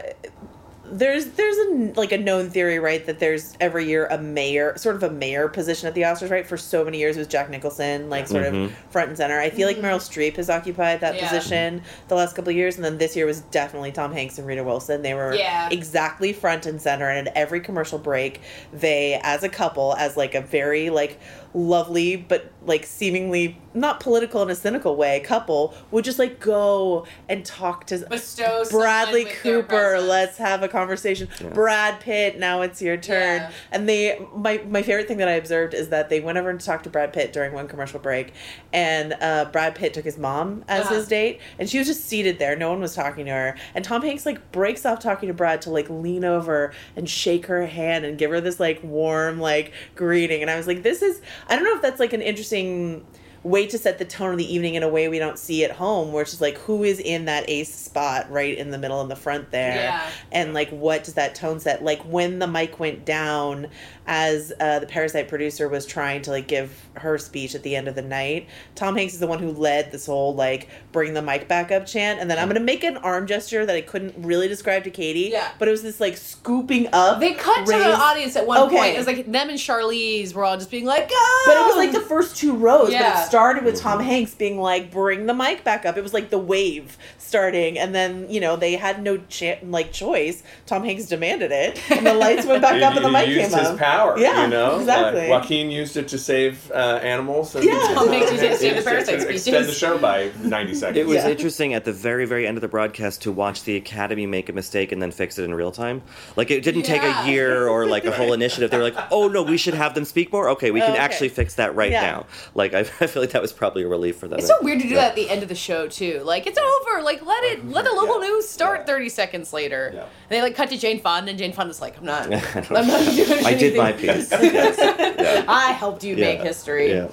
there's there's a like a known theory right that there's every year a mayor sort of a mayor position at the Oscars right for so many years it was Jack Nicholson like sort Mhm. of front and center I feel like Meryl Streep has occupied that Yeah. position the last couple of years and then this year was definitely Tom Hanks and Rita Wilson they were Yeah. exactly front and center and at every commercial break they as a couple as like a very like lovely but like seemingly not political in a cynical way couple would just like go and talk to Bestow Bradley Cooper. let's have a conversation. Yeah. Brad Pitt now it's your turn. Yeah. and they my my favorite thing that I observed is that they went over to talk to Brad Pitt during one commercial break and uh, Brad Pitt took his mom as Uh-huh. his date and she was just seated there. No one was talking to her. And Tom Hanks like breaks off talking to Brad to like lean over and shake her hand and give her this like warm like greeting. And I was like this is I don't know if that's like an interesting way to set the tone of the evening in a way we don't see at home where it's just like who is in that ace spot right in the middle in the front there Yeah. and like what does that tone set like when the mic went down as uh, the parasite producer was trying to like give her speech at the end of the night tom hanks is the one who led this whole like bring the mic back up chant and then i'm gonna make an arm gesture that i couldn't really describe to katey Yeah. but it was this like scooping up They cut to the audience at one Okay. point. It was like them and Charlize were all just being like, "Go!" but it was like the first two rows Yeah. It started with Tom Hanks being like, "Bring the mic back up." It was like the wave starting, and then you know they had no cha- like choice. Tom Hanks demanded it, and the lights went back up, and the he mic used came his up. power. Yeah, you know, exactly. Like, Joaquin used it to save uh, animals. And, Yeah. Tom Hanks used it to save the to parasite extend the show by ninety seconds. It was interesting at the very, very end of the broadcast to watch the Academy make a mistake and then fix it in real time. Like it didn't take a year or like a whole initiative. They were like, "Oh no, we should have them speak more." Okay, we Oh, can okay. actually fix that right Yeah. now. Like I, I feel like that was probably a relief for them. It's so weird to do Yeah. that at the end of the show too. Like it's over. Like let it let the local news start thirty seconds later. And they like cut to Jane Fonda, and Jane Fonda's like, I'm not. I'm not doing anything." I did my piece. Yes. I helped you make history.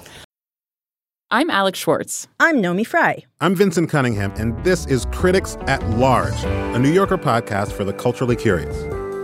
I'm Alex Schwartz. I'm Naomi Fry. I'm Vinson Cunningham, and this is Critics at Large, a New Yorker podcast for the culturally curious.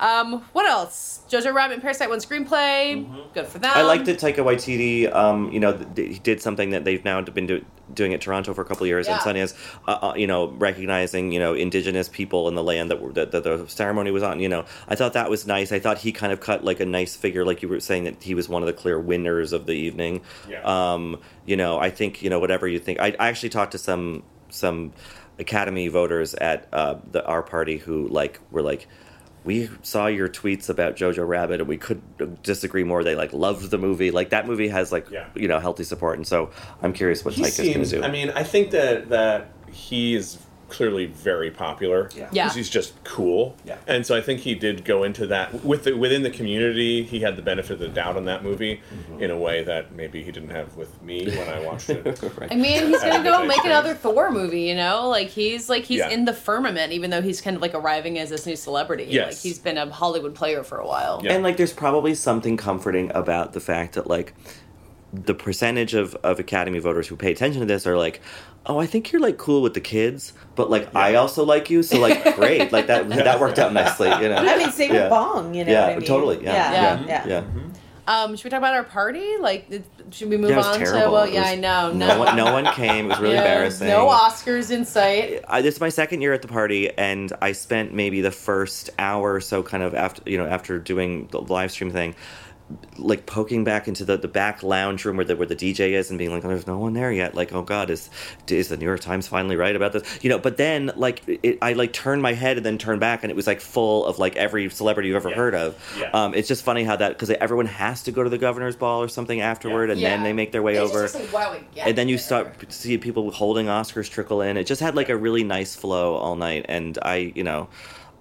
Um, what else? Jojo Rabbit and Parasite won screenplay. Good for them. I liked that Taika Waititi, um, you know, th- he did something that they've now been do- doing at Toronto for a couple of years, Yeah. and Sundance, uh, uh, you know, recognizing, you know, indigenous people in the land that, were, that, that the ceremony was on. You know, I thought that was nice. I thought he kind of cut like a nice figure, like you were saying that he was one of the clear winners of the evening. Yeah. Um, you know, I think you know whatever you think. I, I actually talked to some some Academy voters at uh, the our party who like were like we saw your tweets about Jojo Rabbit and we could disagree more. They like loved the movie. Like that movie has like you know healthy support, and so I'm curious what he Taika's going to do. I mean, I think that that he is clearly very popular. Yeah. Yeah. 'Cause he's just cool. Yeah. And so I think he did go into that with the, within the community. He had the benefit of the doubt on that movie Mm-hmm. in a way that maybe he didn't have with me when I watched it. I mean, he's gonna go make another Thor movie. You know, like he's like he's Yeah. in the firmament, even though he's kind of like arriving as this new celebrity. Yes. Like he's been a Hollywood player for a while. And like, there's probably something comforting about the fact that like the percentage of, of Academy voters who pay attention to this are like, oh, I think you're like cool with the kids, but like I also like you, so like great, like that that worked out nicely, you know. I mean, same Yeah. with Bong. You know yeah, what I mean? totally. Yeah, Yeah, yeah, yeah. yeah. Um, should we talk about our party? Like, should we move Yeah, it was on to? terrible. Well, yeah, was- I know. No No, one, no one came. It was really Yeah, embarrassing. No Oscars in sight. I, this is my second year at the party, and I spent maybe the first hour or so, kind of after you know, after doing the live stream thing, like poking back into the, the back lounge room where the where the DJ is, and being like, oh, "There's no one there yet." Like, oh God, is is the New York Times finally right about this? You know. But then, like, it, I like turned my head and then turned back, and it was like full of like every celebrity you've ever heard of. Yeah. Um, it's just funny how that because everyone has to go to the governor's ball or something afterward, and then they make their way It's over just like, wow, we get and then you start to see people holding Oscars trickle in. It just had like a really nice flow all night, and I, you know,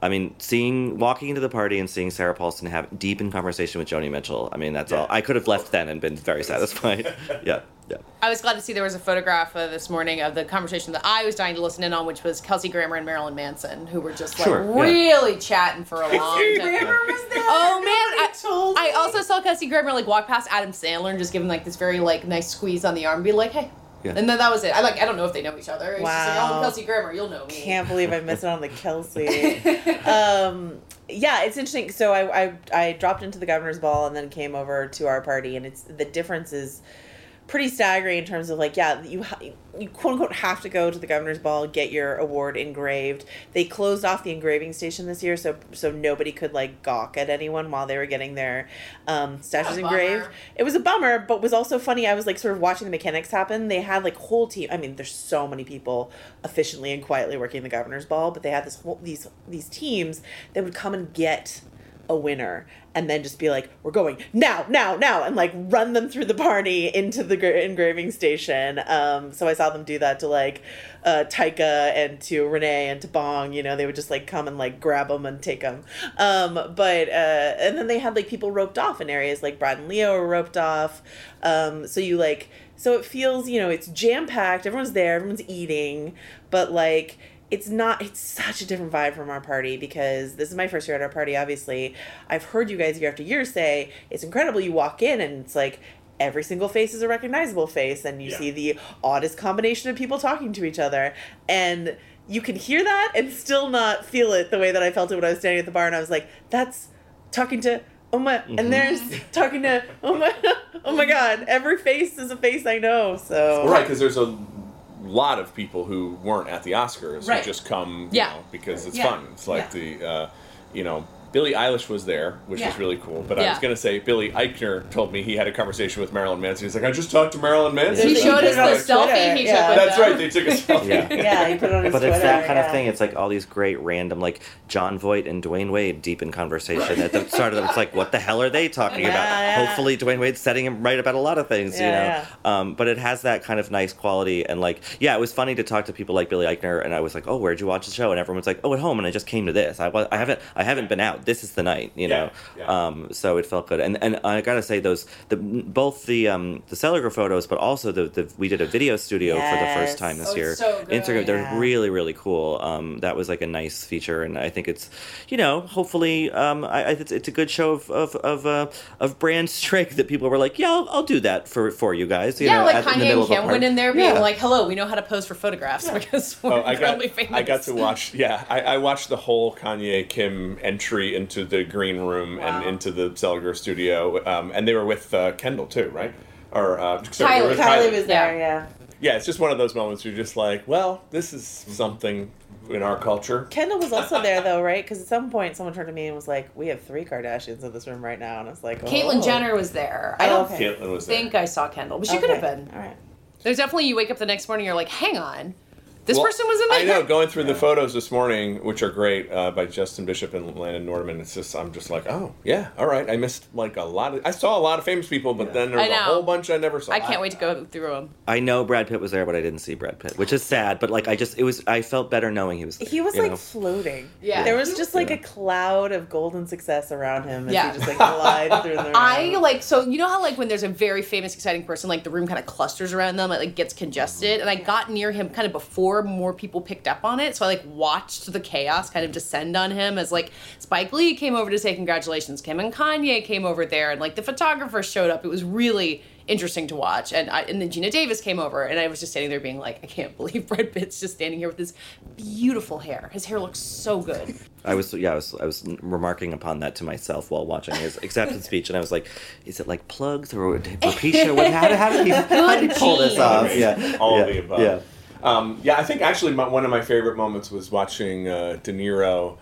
I mean, seeing walking into the party and seeing Sarah Paulson have deep in conversation with Joni Mitchell. I mean, that's all. I could have left then and been very satisfied. yeah, yeah. I was glad to see there was a photograph uh, this morning of the conversation that I was dying to listen in on, which was Kelsey Grammer and Marilyn Manson, who were just like Sure, yeah. really chatting for a long Kelsey time. Grammer was there. Oh man, I, I also saw Kelsey Grammer like walk past Adam Sandler and just give him like this very like nice squeeze on the arm, and be like, "Hey." Yeah. And then that was it. I like. I don't know if they know each other. It's just like, Wow. oh, Kelsey Grammer, you'll know me. Can't believe I missed it on the Kelsey. um, yeah, it's interesting. So I, I I dropped into the governor's ball and then came over to our party, and it's the difference is pretty staggering in terms of like yeah you ha- you quote unquote have to go to the governor's ball get your award engraved. They closed off the engraving station this year so so nobody could like gawk at anyone while they were getting their um, statues engraved. bummer. it was a bummer but was also funny i was like sort of watching the mechanics happen. They had like whole team i mean there's so many people efficiently and quietly working the governor's ball but they had this whole these these teams that would come and get a winner and then just be like we're going now now now and like run them through the party into the gra- engraving station. Um so i saw them do that to like uh taika and to renee and to bong you know they would just like come and like grab them and take them um but uh and then they had like people roped off in areas like brad and leo were roped off. Um so you like so it feels you know it's jam packed everyone's there everyone's eating but like it's not it's such a different vibe from our party because this is my first year at our party obviously i've heard you guys year after year say it's incredible you walk in and it's like every single face is a recognizable face and you Yeah. see the oddest combination of people talking to each other and you can hear that and still not feel it the way that i felt it when i was standing at the bar and i was like that's talking to oh my Mhm. and there's talking to oh my oh my god every face is a face i know so right, because there's a lot of people who weren't at the Oscars Right. who just come, you know, because it's fun. It's like the, uh, you know, Billie Eilish was there, which Yeah. was really cool. But I was going to say, Billy Eichner told me he had a conversation with Marilyn Manson. He's like, I just talked to Marilyn Manson. He showed us the selfie he took with That's them. right. They took a selfie. Yeah. Yeah, he put it on his But it's that kind yeah. of thing. It's like all these great random, like Jon Voight and Dwyane Wade deep in conversation. At the start of it, it's like, what the hell are they talking Yeah, about? yeah. Hopefully, Dwyane Wade's setting him right about a lot of things, Yeah, you know. Um, but it has that kind of nice quality, and like, yeah, it was funny to talk to people like Billy Eichner, and I was like, oh, where'd you watch the show? And everyone's like, oh, at home, and I just came to this. I, I haven't, I haven't been out. This is the night, you know. Um, so it felt good, and and I gotta say those the both the um the Seliger photos, but also the, the we did a video studio for the first time this Oh, year. so good. Instagram, they're really really cool. Um, that was like a nice feature, and I think it's you know hopefully um I, I it's, it's a good show of of of, uh, of brand strength that people were like yeah I'll, I'll do that for for you guys. You yeah, know, like at- in the Kanye middle and Kim went in there being Yeah. like, "Hello, we know how to pose for photographs because we're Oh, I got, famous." I got to watch. Yeah, I, I watched the whole Kanye Kim entry into the green room and into the Seliger studio, um, and they were with uh, Kendall too, right? Or uh, sorry, they Kylie, Kylie was there yeah Yeah, it's just one of those moments where you're just like, well, this is something in our culture. Kendall was also there though, right? Because at some point, someone turned to me and was like, "We have three Kardashians in this room right now," and I was like, Caitlyn oh. Jenner was there. I Oh, don't okay. Caitlyn was there. think I saw Kendall, but she Okay. could have been. All right. There's definitely you wake up the next morning, you're like, "Hang on, this Well, person was in there." I know. Going through the photos this morning, which are great, uh, by Justin Bishop and Landon Nordeman. It's just I'm just like, oh yeah, all right. I missed like a lot of. I saw a lot of famous people, but then there's a whole bunch I never saw. I can't wait to go through them. I know Brad Pitt was there, but I didn't see Brad Pitt, which is sad. But like I just it was I felt better knowing he was there. He was like know? floating. Yeah. There was just like a cloud of golden success around him as Yeah. he just like glided through the room. I like so you know how like when there's a very famous exciting person like the room kind of clusters around them it like gets congested and I got near him kind of before more people picked up on it so I like watched the chaos kind of descend on him as like Spike Lee came over to say congratulations Kim and Kanye came over there and like the photographer showed up it was really interesting to watch and I, and then Geena Davis came over and I was just standing there being like I can't believe Brad Pitt's just standing here with his beautiful hair his hair looks so good I was yeah I was I was remarking upon that to myself while watching his acceptance speech, and I was like, is it like plugs or Propecia? What how, did- how did he how did he pull this off? Yeah, all yeah, of the above. Yeah. Um, yeah, I think actually my, one of my favorite moments was watching uh, De Niro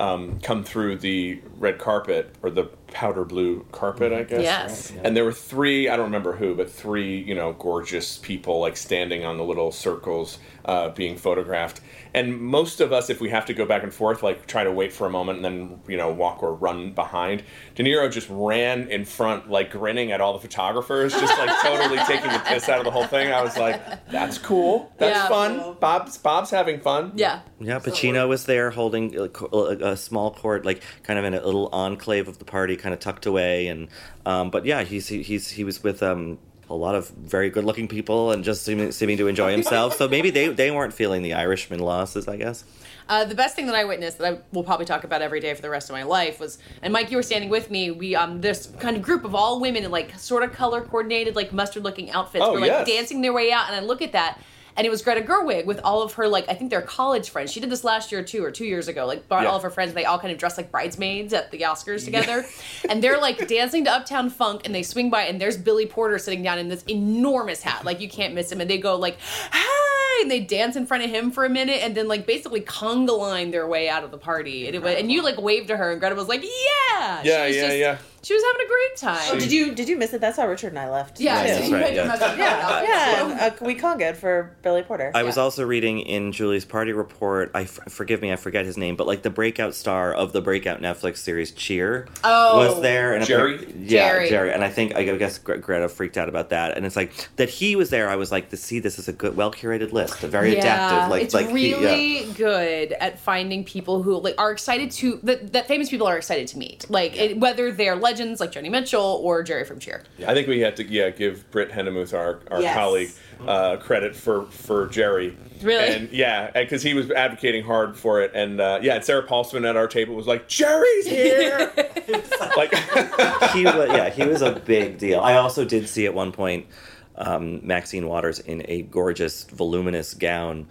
um, come through the red carpet or the powder blue carpet, I guess. Yes. And there were three, I don't remember who, but three, you know, gorgeous people like standing on the little circles uh, being photographed. And most of us, if we have to go back and forth, like try to wait for a moment and then, you know, walk or run behind. De Niro just ran in front, like grinning at all the photographers, just like totally taking the piss out of the whole thing. I was like, that's cool. That's Yeah. fun. Bob's Bob's having fun. yeah Yeah, Pacino was there holding a, a, a small court, like kind of in a little enclave of the party, kind of tucked away, and um, but yeah, he's he, he's he was with um, a lot of very good-looking people and just seeming, seeming to enjoy himself. so maybe they they weren't feeling the Irishman losses, I guess. Uh, the best thing that I witnessed that I will probably talk about every day for the rest of my life was, and Mike, you were standing with me. We um, this kind of group of all women in like sort of color coordinated, like mustard looking outfits, Oh, were like yes. dancing their way out, and I look at that. And it was Greta Gerwig with all of her like I think they're college friends. She did this last year too or two years ago. Like brought Yeah. all of her friends. And they all kind of dressed like bridesmaids at the Oscars together, and they're like dancing to Uptown Funk. And they swing by, and there's Billy Porter sitting down in this enormous hat, like you can't miss him. And they go like, "Hey!" and they dance in front of him for a minute, and then like basically conga line their way out of the party. And it was, and you like waved to her, and Greta was like, "Yeah, Yeah, yeah, just- yeah. She was having a great time. Oh, did you did you miss it? That's how Richard and I left. Yeah, Yeah, that's right, yeah. yeah, yeah. Uh, we congaed for Billy Porter. I was also reading in Julie's party report. I f- forgive me, I forget his name, but like the breakout star of the breakout Netflix series Cheer Oh. was there, and Jerry? appar- yeah, Jerry. Jerry, and I think I guess Gre- Greta freaked out about that, and it's like that he was there. I was like, to see this is a good, well curated list, a very adaptive. Like, it's like he- yeah. really good at finding people who like are excited to that, that famous people are excited to meet, like it, whether they're legends like Joni Mitchell or Jerry from Cheer. I think we have to yeah give Britt Hennemuth our, our Yes. colleague uh, credit for for Jerry. Really? And yeah, because he was advocating hard for it, and uh, yeah, and Sarah Paulson at our table was like, "Jerry's here." like he was, yeah, he was a big deal. I also did see at one point um, Maxine Waters in a gorgeous, voluminous gown,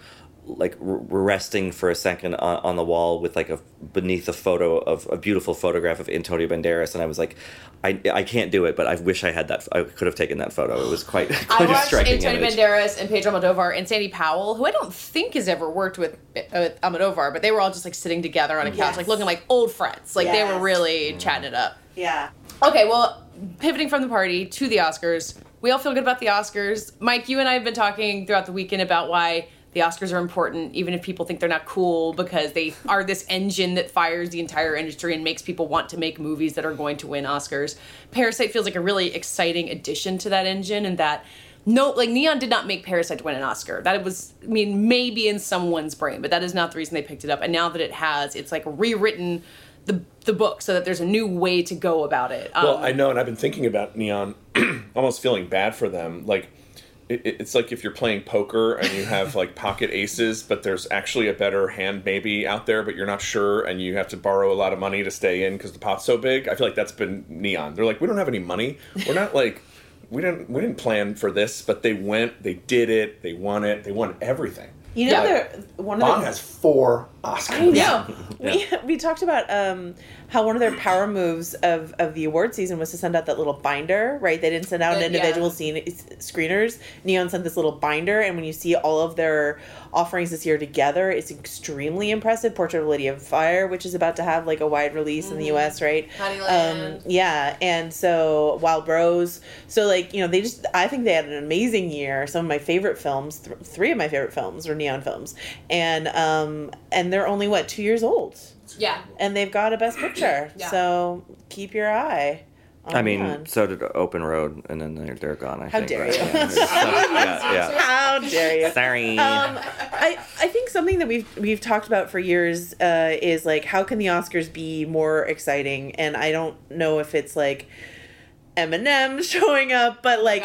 like r- resting for a second on, on the wall with like a beneath a photo of a beautiful photograph of Antonio Banderas, and I was like, I, I can't do it, but I wish I had that. I could have taken that photo. It was quite I quite a watched Antonio image. Banderas and Pedro Almodovar and Sandy Powell, who I don't think has ever worked with, uh, with Almodovar, but they were all just like sitting together on a couch, Yes. like looking like old friends. Like they were Yes. really chatting it up. Yeah. Okay, well, pivoting from the party to the Oscars, we all feel good about the Oscars. Mike, you and I have been talking throughout the weekend about why the Oscars are important, even if people think they're not cool, because they are this engine that fires the entire industry and makes people want to make movies that are going to win Oscars. Parasite feels like a really exciting addition to that engine, and that no, like Neon did not make Parasite win an Oscar. That was, I mean, maybe in someone's brain, but that is not the reason they picked it up. And now that it has, it's like rewritten the the book so that there's a new way to go about it. Um, well, I know, and I've been thinking about Neon, almost feeling bad for them. Like, it's like if you're playing poker and you have like pocket aces, but there's actually a better hand maybe out there, but you're not sure, and you have to borrow a lot of money to stay in because the pot's so big. I feel like that's been Neon. They're like, we don't have any money. We're not like. We didn't. We didn't plan for this, but they went. They did it. They won it. They won everything. You know, they're- one of Bong the has four Oscars. I know. We, we talked about um, how one of their power moves of, of the award season was to send out that little binder, right? They didn't send out Uh, yeah. individual scene, screeners. Neon sent this little binder, and when you see all of their offerings this year together, it's extremely impressive. Portrait of Lady of Fire, which is about to have like a wide release in the U.S., right? Honeyland. Um, yeah, and so Wild Rose. So like you know they just I think they had an amazing year. Some of my favorite films, th- three of my favorite films were Neon films, and um and they're only what two years old, yeah. and they've got a Best Picture. Yeah. So keep your eye. On I mean, Neon. so did Open Road, and then they're, they're gone. I How think, dare right? you. Yeah, so- yeah, yeah. How dare you? Sorry. Um, I I think something that we've we've talked about for years uh, is like how can the Oscars be more exciting? And I don't know if it's like Eminem showing up, but like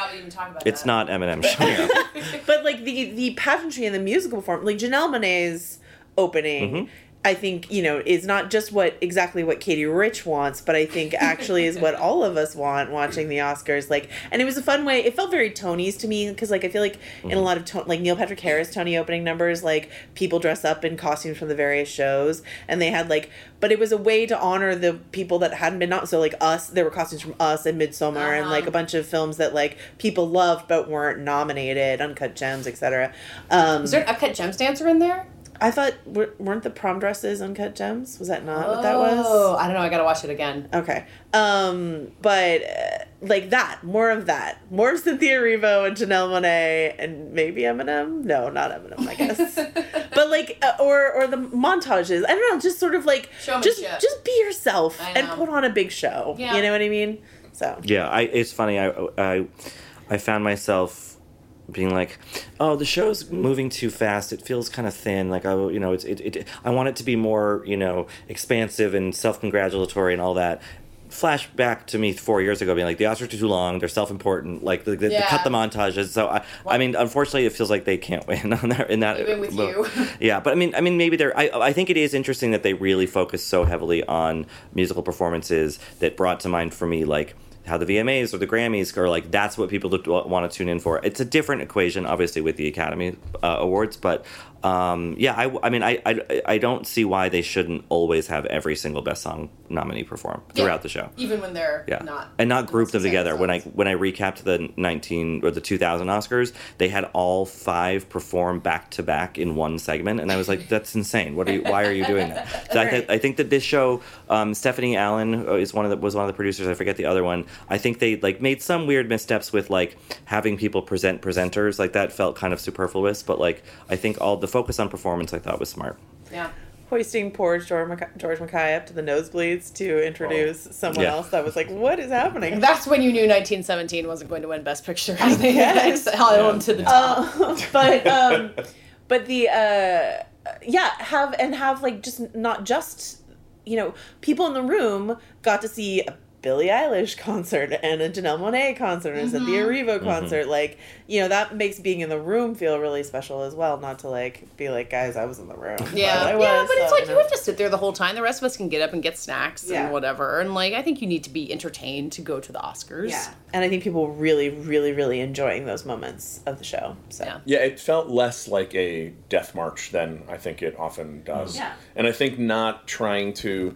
It's not Eminem showing up. but like the the pageantry and the musical performance, like Janelle Monáe's opening, Mhm. I think you know is not just what exactly what Katey Rich wants, but I think actually is what all of us want watching the Oscars. Like, and it was a fun way. It felt very Tonys to me because like I feel like in a lot of to- like Neil Patrick Harris Tony opening numbers, like people dress up in costumes from the various shows, and they had like, but it was a way to honor the people that hadn't been not so like us. There were costumes from us and Midsummer and like a bunch of films that like people loved but weren't nominated, Uncut Gems, etc. Um, Is there an Uncut Gems dancer in there? I thought weren't the prom dresses uncut gems? Was that not what that was? Oh, I don't know. I gotta watch it again. Okay. Um, but uh, like that, more of that, more of Cynthia Erivo and Janelle Monáe, and maybe Eminem. No, not Eminem, I guess. but like, uh, or or the montages. I don't know, just sort of like just Showmanship. just be yourself and put on a big show. Yeah. You know what I mean? So Yeah, I, it's funny. I, I, I found myself being like, "Oh, the show's moving too fast. It feels kind of thin. Like, I, you know, it's it, it. I want it to be more, you know, expansive and self-congratulatory and all that." Flash back to me four years ago, being like, "The Oscars are too long. They're self-important. Like, the, the, they Yeah. cut the montages." So, I, I mean, unfortunately, it feels like they can't win on that. In that, Even with you. yeah, but I mean, I mean, maybe they're. I, I think it is interesting that they really focus so heavily on musical performances that brought to mind for me like how the VMAs or the Grammys are like that's what people want to tune in for. It's a different equation, obviously, with the Academy uh, Awards, but um, yeah, I, I mean, I, I, I don't see why they shouldn't always have every single best song nominee perform throughout Yeah. the show. Even when they're Yeah, not. and not group them together. When I when I recapped the nineteen or the two thousand Oscars, they had all five perform back to back in one segment, and I was like, "That's insane! What are you? Why are you doing that?" So I, th- I think that this show, um, Stephanie Allain uh, is one of the was one of the producers. I forget the other one. I think they like made some weird missteps with like having people present presenters. Like that felt kind of superfluous. But like I think all the focus on performance I thought was smart. Yeah. Hoisting poor George, Mackay, George Mackay up to the nosebleeds to introduce someone Yeah. else that was like, what is happening? That's when you knew 1917 wasn't going to win Best Picture. They guess. exiled him to the top. Uh, but um, but the uh, yeah, have and have like just not just you know people in the room got to see a Billie Eilish concert and a Janelle Monáe concert and a Cynthia Mhm. Erivo Mhm. concert. Like you know that makes being in the room feel really special as well. Not to like be like, guys, I was in the room. Yeah, But I yeah, was, but it's like you you have to sit there the whole time. The rest of us can get up and get snacks Yeah. and whatever. And like, I think you need to be entertained to go to the Oscars. Yeah, and I think people were really, really, really enjoying those moments of the show. So Yeah, it felt less like a death march than I think it often does. Yeah. And I think not trying to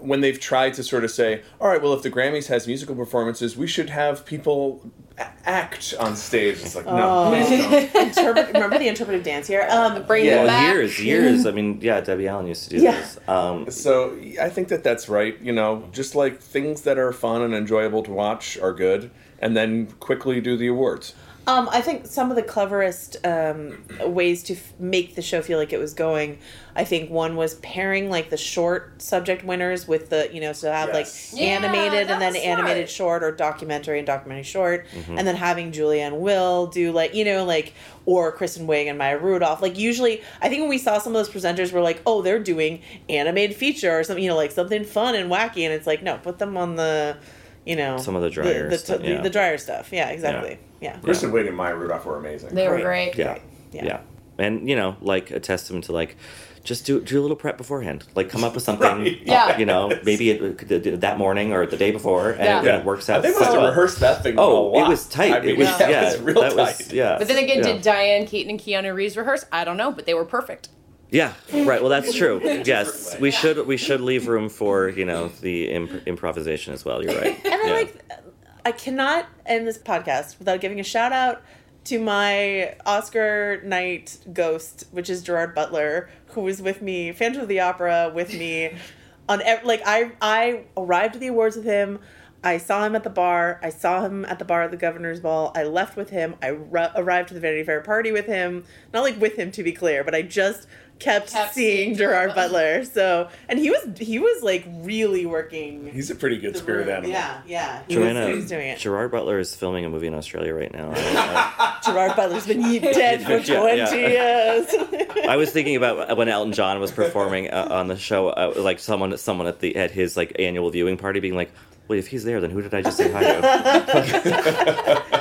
when they've tried to sort of say, all right, well, if the Grammys has musical performances, we should have people a- act on stage. It's like, no, Oh. please don't. Interpret, remember the interpretive dance here? Um, bring Well, years, years. I mean, yeah, Debbie Allen used to do Yeah. this. Um, So I think that that's right. You know, just like things that are fun and enjoyable to watch are good, and then quickly do the awards. Um, I think some of the cleverest um, ways to f- make the show feel like it was going. I think one was pairing like the short subject winners with the you know so have Yes. like Yeah, animated and then was animated short or documentary and documentary short, Mhm. and then having Julianne Will do like you know like or Kristen Wiig and Maya Rudolph. Like usually, I think when we saw some of those presenters, we're like, oh, they're doing animated feature or something, you know, like something fun and wacky, and it's like no, put them on the. You know, Some of the drier the, stuff, the, yeah. the drier stuff. Yeah, exactly. Yeah. Kristen Wiig and Maya Rudolph were amazing. They were great. Yeah. yeah. yeah, And you know, like a testament to like just do do a little prep beforehand. Like come up with something. Yeah. You know, maybe it, it, that morning or the day before, and Yeah. it, and it works out. They must so have well. rehearsed that thing. Oh, a Oh, lot. it was tight. I mean, it was that yeah, was real that was tight. yeah. But then again, yeah. did Diane Keaton and Keanu Reeves rehearse? I don't know, but they were perfect. Yeah, right. Well, that's true. Yes, we should we should leave room for you know the imp- improvisation as well. You're right. And I Yeah. like, I cannot end this podcast without giving a shout out to my Oscar night ghost, which is Gerard Butler, who was with me, Phantom of the Opera, with me on ev- like I I arrived at the awards with him. I saw him at the bar. I saw him at the bar at the governor's ball. I left with him. I ru- arrived to the Vanity Fair party with him. Not like with him to be clear, but I just kept, seeing Gerard Butler. So, and he was he was like really working. He's a pretty good spirit animal. Yeah, yeah. He was, Joanna, he was doing it. Gerard Butler is filming a movie in Australia right now. I, Gerard Butler's been dead for 20 yeah. years. I, I was thinking about when Elton John was performing uh, on the show, uh, like someone someone at the at his like annual viewing party being like, "Wait, if he's there, then who did I just say hi to?"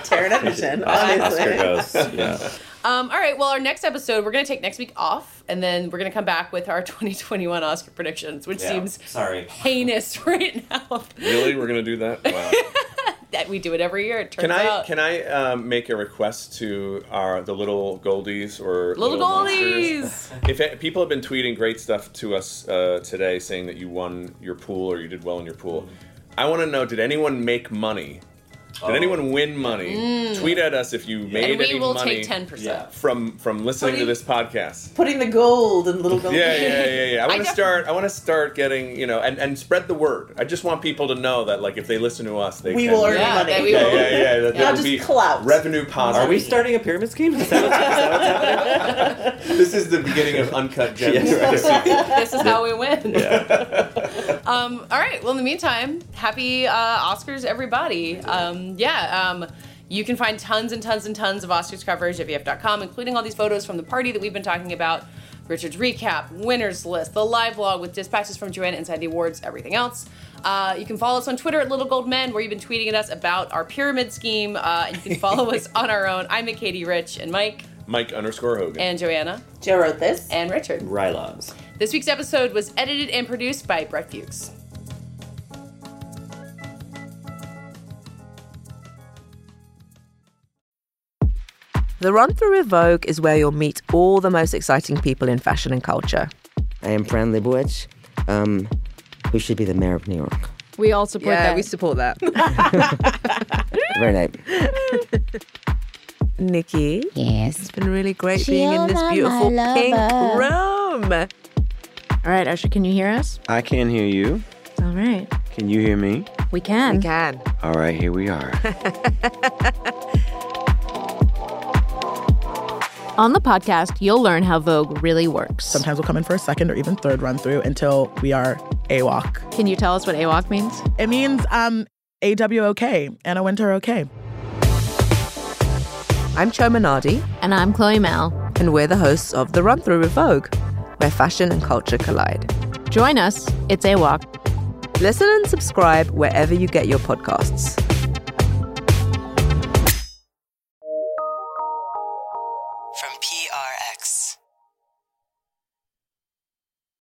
Taron Egerton, Oscar, obviously. Oscar goes. Yeah. Um, all right, well, our next episode, we're going to take next week off, and then we're going to come back with our 2021 Oscar predictions, which Yeah, seems sorry. heinous right now. Really, we're gonna do that? Wow. that we do it every year, it turns Can I out. can I um, make a request to our the little goldies or Little monsters? goldies! If it, people have been tweeting great stuff to us uh, today, saying that you won your pool or you did well in your pool, I want to know: Did anyone make money? Did Oh. anyone win money? Mm. Tweet at us if you made and we any will money take 10%. from from listening to this podcast. Putting the gold in little gold. Yeah, yeah, yeah, yeah. I want to start. I want to start getting you know, and, and spread the word. I just want people to know that like if they listen to us, they We can, will earn Yeah, money. that Yeah, yeah, yeah. That, Not just be clout. revenue positive. Are we starting a pyramid scheme? Is that what's, is that what's happening? This is the beginning of Uncut Gems. Yeah, right. this is how we win. Um, all right. Well, in the meantime, happy uh, Oscars, everybody. Um, yeah. Um, you can find tons and tons and tons of Oscars coverage at VF.com, including all these photos from the party that we've been talking about. Richard's recap, winners list, the live vlog with dispatches from Joanna inside the awards, everything else. Uh, you can follow us on Twitter at Little Gold Men, where you've been tweeting at us about our pyramid scheme. Uh, and you can follow us on our own. I'm at Katey Rich and Mike Mike underscore Hogan. and Joanna Joe wrote this. and Richard. Rylogs. This week's episode was edited and produced by Brett Fuchs. The run through of Vogue is where you'll meet all the most exciting people in fashion and culture. I am Fran Lebowitz, um, who should be the mayor of New York. We all support yeah, that. we support that. Very nice. Nikki. Yes. It's been really great being in this beautiful pink room. All right, Usher, can you hear us? I can hear you. All right. Can you hear me? We can. We can. All right, here we are. On the podcast, you'll learn how Vogue really works. Sometimes we'll come in for a second or even third run through until we are AWOC. Can you tell us what AWOC means? It means um, AWOK, Anna Wintour OK. I'm Chioma Nnadi. And I'm Chloe Malle. And we're the hosts of The Run Through with Vogue, where fashion and culture collide. Join us. It's AWOC. Listen and subscribe wherever you get your podcasts.